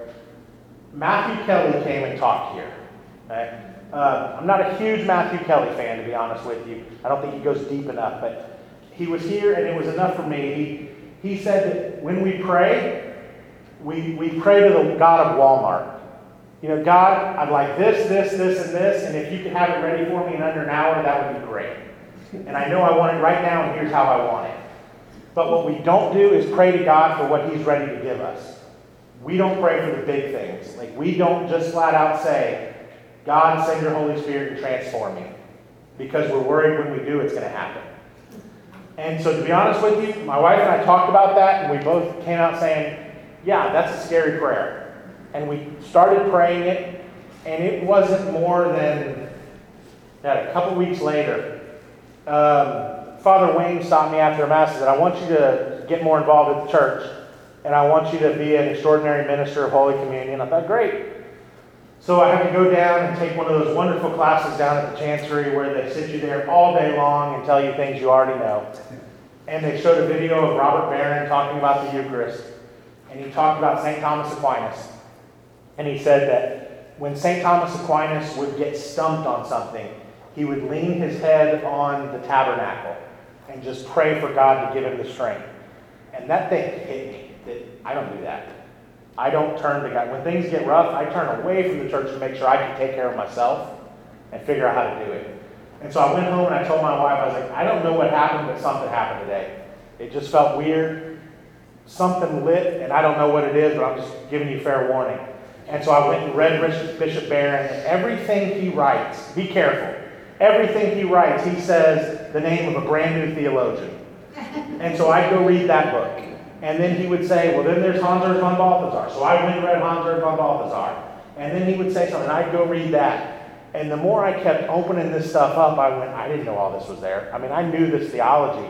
Matthew Kelly came and talked here. Uh, I'm not a huge Matthew Kelly fan, to be honest with you. I don't think he goes deep enough, but he was here and it was enough for me. He, he said that when we pray, we, we pray to the God of Walmart. You know, God, I'd like this, this, this, and this, and if you could have it ready for me in under an hour, that would be great. And I know I want it right now, and here's how I want it. But what we don't do is pray to God for what He's ready to give us. We don't pray for the big things. Like, we don't just flat out say, God, send your Holy Spirit and transform me. Because we're worried when we do, it's going to happen. And so, to be honest with you, my wife and I talked about that, and we both came out saying, yeah, that's a scary prayer. And we started praying it, and it wasn't more than that a couple weeks later, um, Father Wayne stopped me after mass and said, I want you to get more involved with the church, and I want you to be an extraordinary minister of Holy Communion. I thought, great. So I had to go down and take one of those wonderful classes down at the Chancery where they sit you there all day long and tell you things you already know. And they showed a video of Robert Barron talking about the Eucharist. And he talked about St. Thomas Aquinas. And he said that when St. Thomas Aquinas would get stumped on something, he would lean his head on the tabernacle and just pray for God to give him the strength. And that thing hit me that I don't do that. I don't turn to God. When things get rough, I turn away from the church to make sure I can take care of myself and figure out how to do it. And so I went home and I told my wife, I was like, I don't know what happened, but something happened today. It just felt weird. Something lit, and I don't know what it is, but I'm just giving you fair warning. And so I went and read Bishop Barron, and everything he writes, be careful. Everything he writes, he says the name of a brand new theologian. And so I'd go read that book. And then he would say, well, then there's Hans von Balthasar. So I went and read Hans von Balthasar. And then he would say something, I'd go read that. And the more I kept opening this stuff up, I went, I didn't know all this was there. I mean, I knew this theology,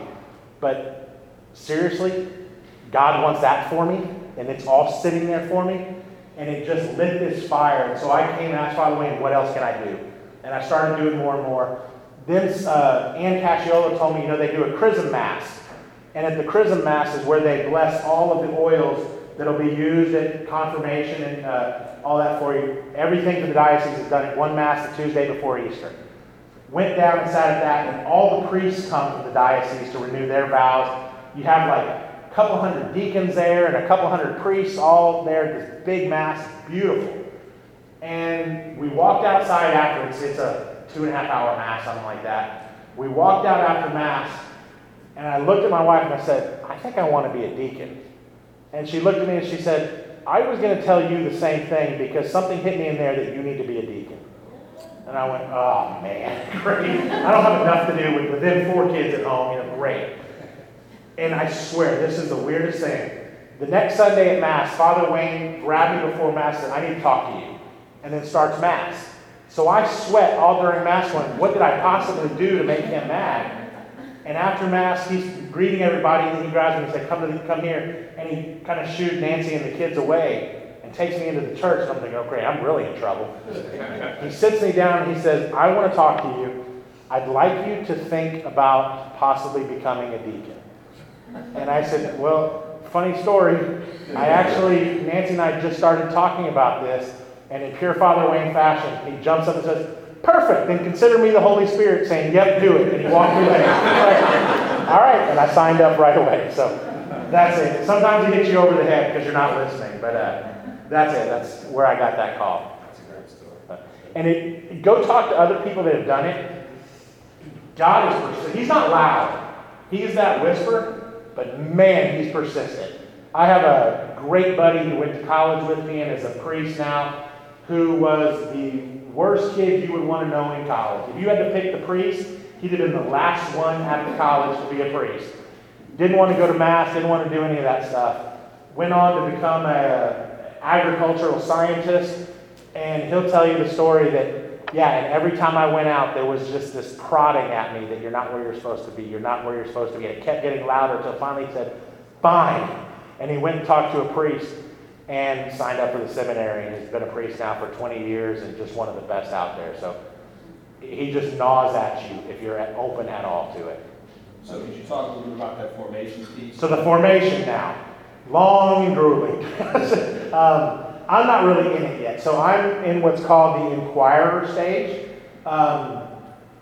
but seriously, God wants that for me, and it's all sitting there for me, and it just lit this fire. And so I came and asked Father Wayne, what else can I do? And I started doing more and more. Then uh, Ann Casciola told me, you know, they do a chrism mass. And at the chrism mass is where they bless all of the oils that'll be used at confirmation and uh, all that for you. Everything for the diocese is done at one Mass the Tuesday before Easter. Went down and sat at that, and all the priests come from the diocese to renew their vows. You have like a couple hundred deacons there and a couple hundred priests all there, at this big Mass, beautiful. And we walked outside after, It's a two and a half hour Mass, something like that. We walked out after Mass, and I looked at my wife and I said, I think I want to be a deacon. And she looked at me and she said, I was going to tell you the same thing because something hit me in there that you need to be a deacon. And I went, oh man, great. I don't have enough to do with within four kids at home, you know, great. And I swear, this is the weirdest thing. The next Sunday at Mass, Father Wayne grabbed me before Mass and said, I need to talk to you. And then starts Mass. So I sweat all during Mass going, what did I possibly do to make him mad? And after Mass, he's greeting everybody, and he grabs me and says, come, to, come here. And he kind of shooed Nancy and the kids away and takes me into the church. And I'm thinking, okay, I'm really in trouble. he sits me down and he says, I want to talk to you. I'd like you to think about possibly becoming a deacon. And I said, well, funny story. I actually, Nancy and I just started talking about this. And in pure Father Wayne fashion, he jumps up and says, Perfect. Then consider me the Holy Spirit saying, Yep, do it. And he walked away. All right. And I signed up right away. So that's it. Sometimes it hits you over the head because you're not listening. But uh, that's it. That's where I got that call. That's a great story. And it, go talk to other people that have done it. God is persistent. He's not loud. He is that whisper, but man, he's persistent. I have a great buddy who went to college with me and is a priest now, who was the worst kid you would want to know in college. If you had to pick the priest, he'd have been the last one at the college to be a priest. Didn't want to go to mass, didn't want to do any of that stuff. Went on to become an agricultural scientist, and he'll tell you the story that, yeah, and every time I went out, there was just this prodding at me that you're not where you're supposed to be, you're not where you're supposed to be. It kept getting louder until finally he said, fine. And he went and talked to a priest and signed up for the seminary and has been a priest now for 20 years and just one of the best out there. So he just gnaws at you if you're open at all to it. So could you talk a little bit about that formation piece? So the formation now, long and grueling. um, I'm not really in it yet. So I'm in what's called the inquirer stage. Um,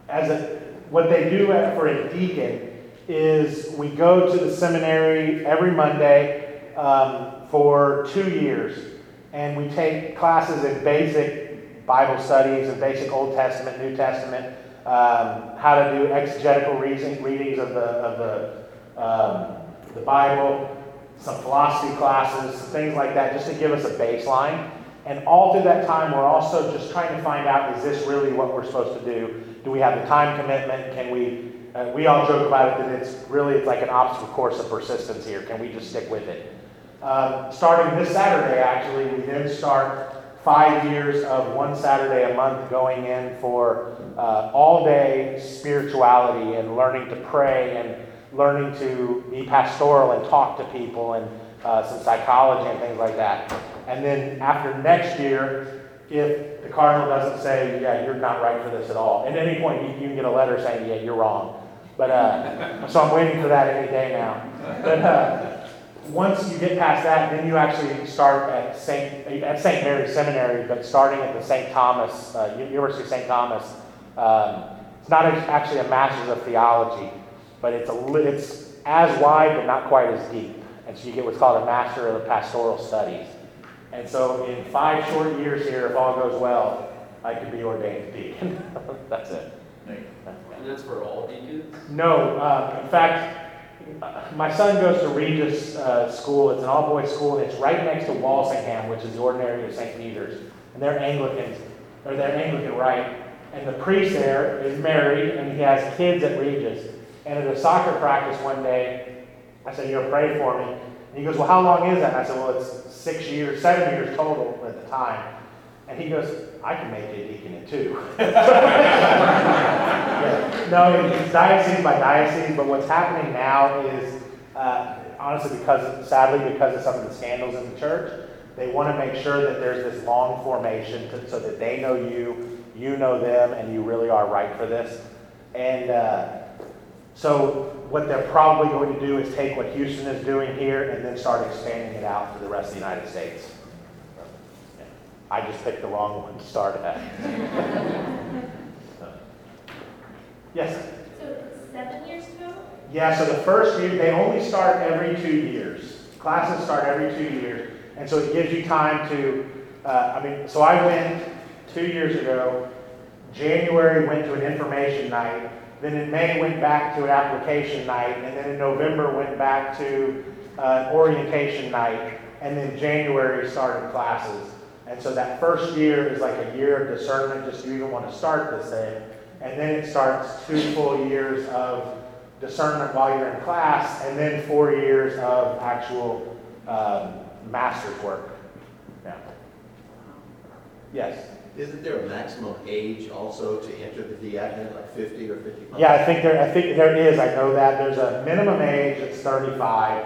as a, what they do for a deacon is we go to the seminary every Monday. Um, for two years, and we take classes in basic Bible studies and basic Old Testament, New Testament, um, how to do exegetical reading, readings of the of the um, the Bible, some philosophy classes, some things like that, just to give us a baseline. And all through that time, we're also just trying to find out: is this really what we're supposed to do? Do we have the time commitment? Can we? Uh, we all joke about it that it's really it's like an obstacle course of persistence here. Can we just stick with it? Uh, starting this Saturday, actually, we then start five years of one Saturday a month going in for uh, all day spirituality and learning to pray and learning to be pastoral and talk to people and uh, some psychology and things like that. And then after next year, if the cardinal doesn't say, yeah, you're not right for this at all, at any point you, you can get a letter saying, yeah, you're wrong. But uh, so I'm waiting for that any day now. But uh, once you get past that, then you actually start at St. at St. Mary's Seminary, but starting at the St. Thomas uh, University of St. Thomas. Um, it's not actually a master's of theology, but it's a it's as wide but not quite as deep, and so you get what's called a master of pastoral studies. And so, in five short years here, if all goes well, I could be ordained deacon. That's it. And that's for all deacons? No, uh, in fact, my son goes to Regis uh, School. It's an all-boys school, and it's right next to Walsingham, which is the ordinary of St. Peter's. And they're Anglicans, or they're Anglican, right? And the priest there is married, and he has kids at Regis. And at a soccer practice one day, I said, "You know, pray for me." And he goes, "Well, how long is that?" And I said, "Well, it's six years, seven years total at the time." And he goes, "I can make it, deacon in two." Yeah. No, it's diocese by diocese, but what's happening now is, uh, honestly, because, sadly, because of some of the scandals in the church, they want to make sure that there's this long formation to, so that they know you, you know them, and you really are right for this. And uh, so, what they're probably going to do is take what Houston is doing here and then start expanding it out to the rest of the United States. I just picked the wrong one to start at. So. Yes? So seven years ago? Yeah, so the first year, they only start every two years. Classes start every two years. And so it gives you time to, uh, I mean, so I went two years ago. January went to an information night. Then in May went back to an application night. And then in November went back to uh, an orientation night. And then January started classes. And so that first year is like a year of discernment, just you even want to start this thing? And then it starts two full years of discernment while you're in class, and then four years of actual um, master's work. Yeah. Yes. Isn't there a maximum age also to enter the diaconate, like 50 or 55? Yeah, I think there. I think there is. I know that there's a minimum age It's 35,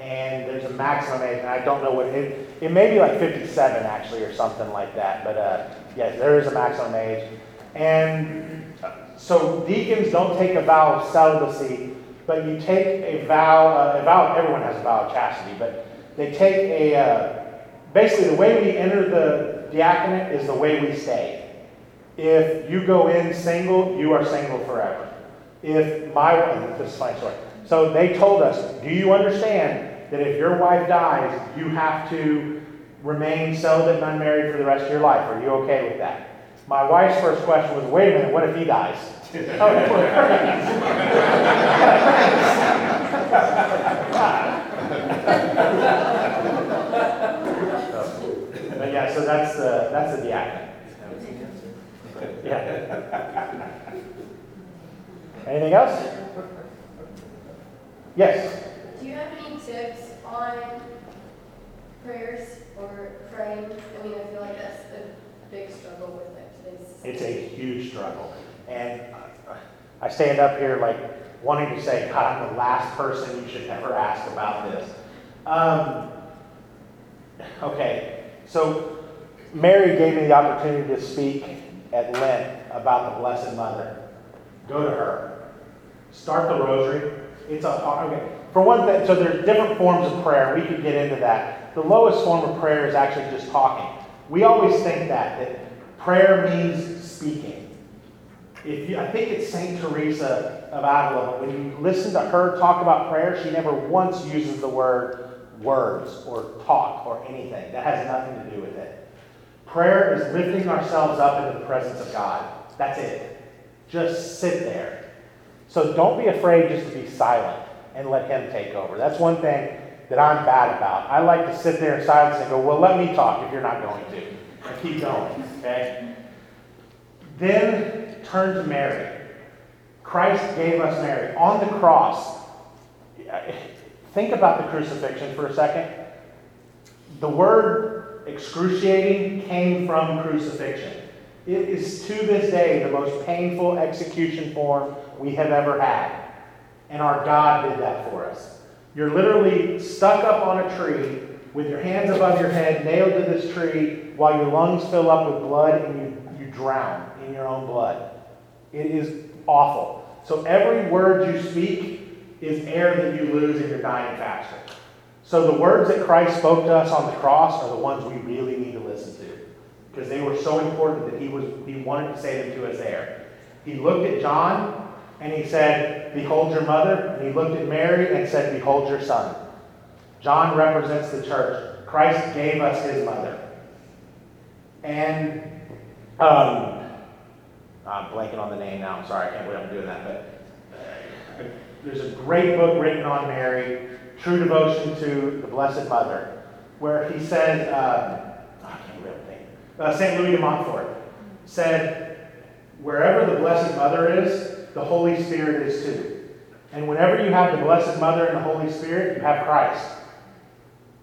and there's a maximum age, and I don't know what it. It may be like 57 actually, or something like that. But uh, yes, there is a maximum age, and so deacons don't take a vow of celibacy, but you take a vow. Uh, a vow. Everyone has a vow of chastity, but they take a. Uh, basically, the way we enter the diaconate is the way we stay. If you go in single, you are single forever. If my this is my story. So they told us, do you understand that if your wife dies, you have to remain celibate and unmarried for the rest of your life? Are you okay with that? My wife's first question was, wait a minute, what if he dies? Oh, but yeah, so that's the, that's the diaconate. Yeah. Anything else? Yes? Do you have any tips on prayers or praying? I mean, I feel like that's a big struggle with like today's. It's a huge struggle. And I stand up here like wanting to say, God, I'm the last person you should ever ask about this. Um, okay, so Mary gave me the opportunity to speak at Lent about the Blessed Mother. Go to her. Start the rosary. It's a okay. For one thing, so there's different forms of prayer. We could get into that. The lowest form of prayer is actually just talking. We always think that that prayer means speaking. If you, I think it's Saint Teresa of Avila. When you listen to her talk about prayer, she never once uses the word words or talk or anything. That has nothing to do with it. Prayer is lifting ourselves up into the presence of God. That's it. Just sit there. So don't be afraid just to be silent and let Him take over. That's one thing that I'm bad about. I like to sit there in silence and go, well, let me talk if you're not going to. And keep going, okay? Then turn to Mary. Christ gave us Mary. On the cross, think about the crucifixion for a second. The word excruciating came from crucifixion. It is to this day the most painful execution form we have ever had. And our God did that for us. You're literally stuck up on a tree with your hands above your head, nailed to this tree, while your lungs fill up with blood and you, you drown in your own blood. It is awful. So every word you speak is air that you lose and you're dying faster. So the words that Christ spoke to us on the cross are the ones we really need to listen to. Because they were so important that he was he wanted to say them to us there. He looked at John and he said, Behold your mother. And he looked at Mary and said, Behold your son. John represents the church. Christ gave us his mother. And um, I'm blanking on the name now. I'm sorry, I can't believe I'm doing that. But uh, there's a great book written on Mary, True Devotion to the Blessed Mother, where he said, um, oh, I can't remember the name. Uh, St. Louis de Montfort said, Wherever the Blessed Mother is, the Holy Spirit is too. And whenever you have the Blessed Mother and the Holy Spirit, you have Christ.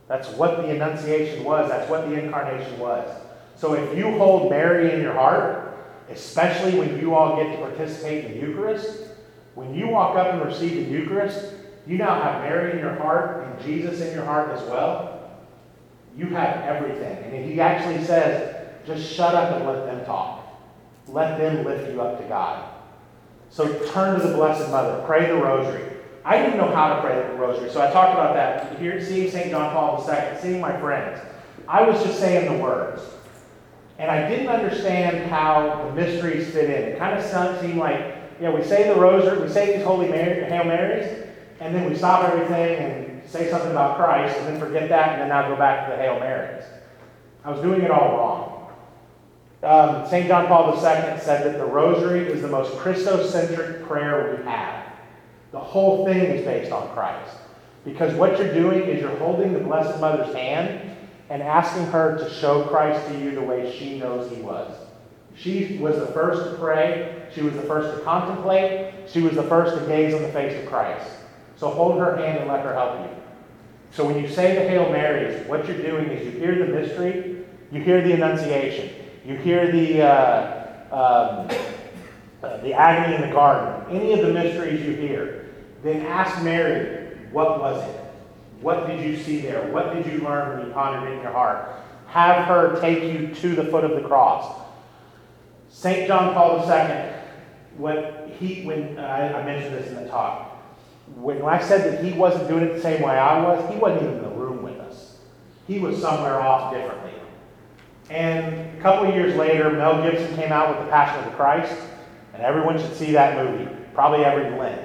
That's what the Annunciation was. That's what the Incarnation was. So if you hold Mary in your heart, especially when you all get to participate in the Eucharist, when you walk up and receive the Eucharist, you now have Mary in your heart and Jesus in your heart as well. You have everything. And he actually says, just shut up and let them talk. Let them lift you up to God. So turn to the Blessed Mother. Pray the Rosary. I didn't know how to pray the Rosary, so I talked about that. Here, seeing St. John Paul II, seeing my friends, I was just saying the words. And I didn't understand how the mysteries fit in. It kind of seemed like, yeah, we say the Rosary, we say these Holy Mary, Hail Marys, and then we stop everything and say something about Christ, and then forget that, and then now go back to the Hail Marys. I was doing it all wrong. Um, St. John Paul II said that the Rosary is the most Christocentric prayer we have. The whole thing is based on Christ. Because what you're doing is you're holding the Blessed Mother's hand and asking her to show Christ to you the way she knows he was. She was the first to pray. She was the first to contemplate. She was the first to gaze on the face of Christ. So hold her hand and let her help you. So when you say the Hail Marys, what you're doing is you hear the mystery, you hear the Annunciation, you hear the, uh, um, uh, the agony in the garden, any of the mysteries you hear, then ask Mary, what was it? What did you see there? What did you learn when you pondered it in your heart? Have her take you to the foot of the cross. St. John Paul II, when he, when I, I mentioned this in the talk, when I said that he wasn't doing it the same way I was, he wasn't even in the room with us. He was somewhere off differently. And a couple of years later, Mel Gibson came out with The Passion of the Christ, and everyone should see that movie, probably every Lent.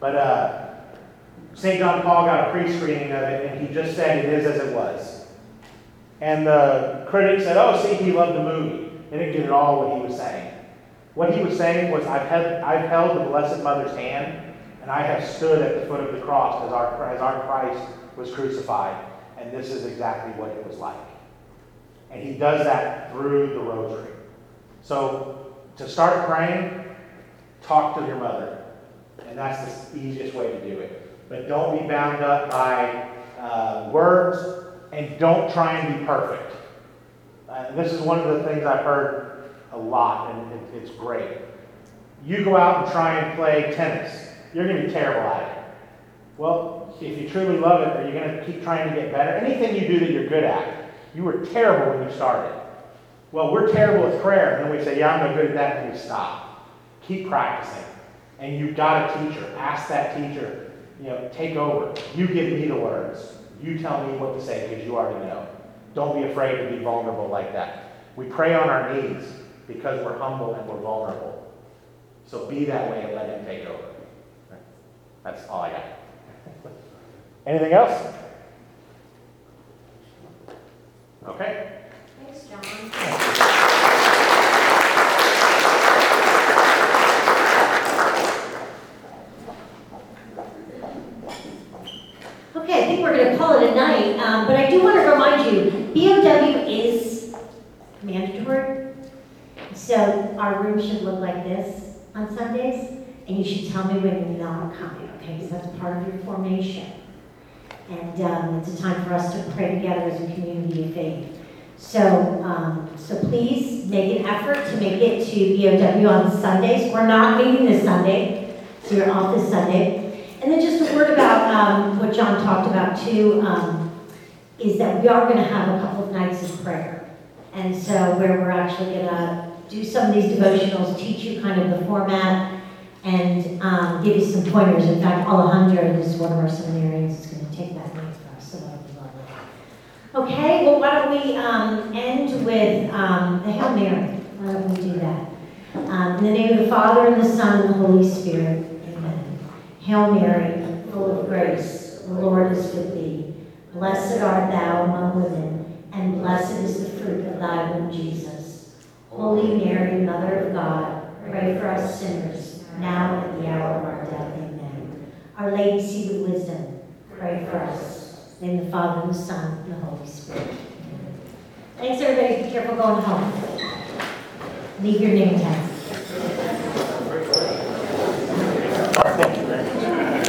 But uh, St. John Paul got a pre-screening of it, and he just said it is as it was. And the critics said, oh, see, he loved the movie. They didn't get at all what he was saying. What he was saying was, I've, had, I've held the Blessed Mother's hand, and I have stood at the foot of the cross as our, as our Christ was crucified, and this is exactly what it was like. And he does that through the rosary. So to start praying, talk to your mother. And that's the easiest way to do it. But don't be bound up by uh, words and don't try and be perfect. Uh, this is one of the things I've heard a lot, and it, it's great. You go out and try and play tennis, you're going to be terrible at it. Well, if you truly love it, are you going to keep trying to get better? Anything you do that you're good at, you were terrible when you started. Well, we're terrible at prayer, and then we say, Yeah, I'm no good at that, and we stop. Keep practicing. And you've got a teacher. Ask that teacher, you know, take over. You give me the words. You tell me what to say because you already know. Don't be afraid to be vulnerable like that. We pray on our knees because we're humble and we're vulnerable. So be that way and let Him take over. That's all I got. Anything else? Okay. Thanks, John. Okay, I think we're going to call it a night, um, but I do want to remind you, BOW is mandatory. So our room should look like this on Sundays, and you should tell me when you're not coming, okay? Because that's part of your formation. And um, it's a time for us to pray together as a community of faith. So, um, so please make an effort to make it to BOW on Sundays. We're not meeting this Sunday, so you're off this Sunday. And then just a word about um, what John talked about too, um, is that we are going to have a couple of nights of prayer. And so where we're actually going to do some of these devotionals, teach you kind of the format, and um, give you some pointers. In fact, Alejandro, who's one of our seminarians, is take that for us. So that'll Okay, well, why don't we um, end with um, the Hail Mary? Why don't we do that? Um, In the name of the Father, and the Son, and the Holy Spirit, amen. Hail Mary, full of grace, the Lord is with thee. Blessed art thou among women, and blessed is the fruit of thy womb, Jesus. Holy Mary, Mother of God, pray for us sinners, now and at the hour of our death, amen. Our Lady, seat of wisdom, pray for us. In the Father, and the Son, and the Holy Spirit. Thanks, everybody. Be careful going home. Leave your name tag.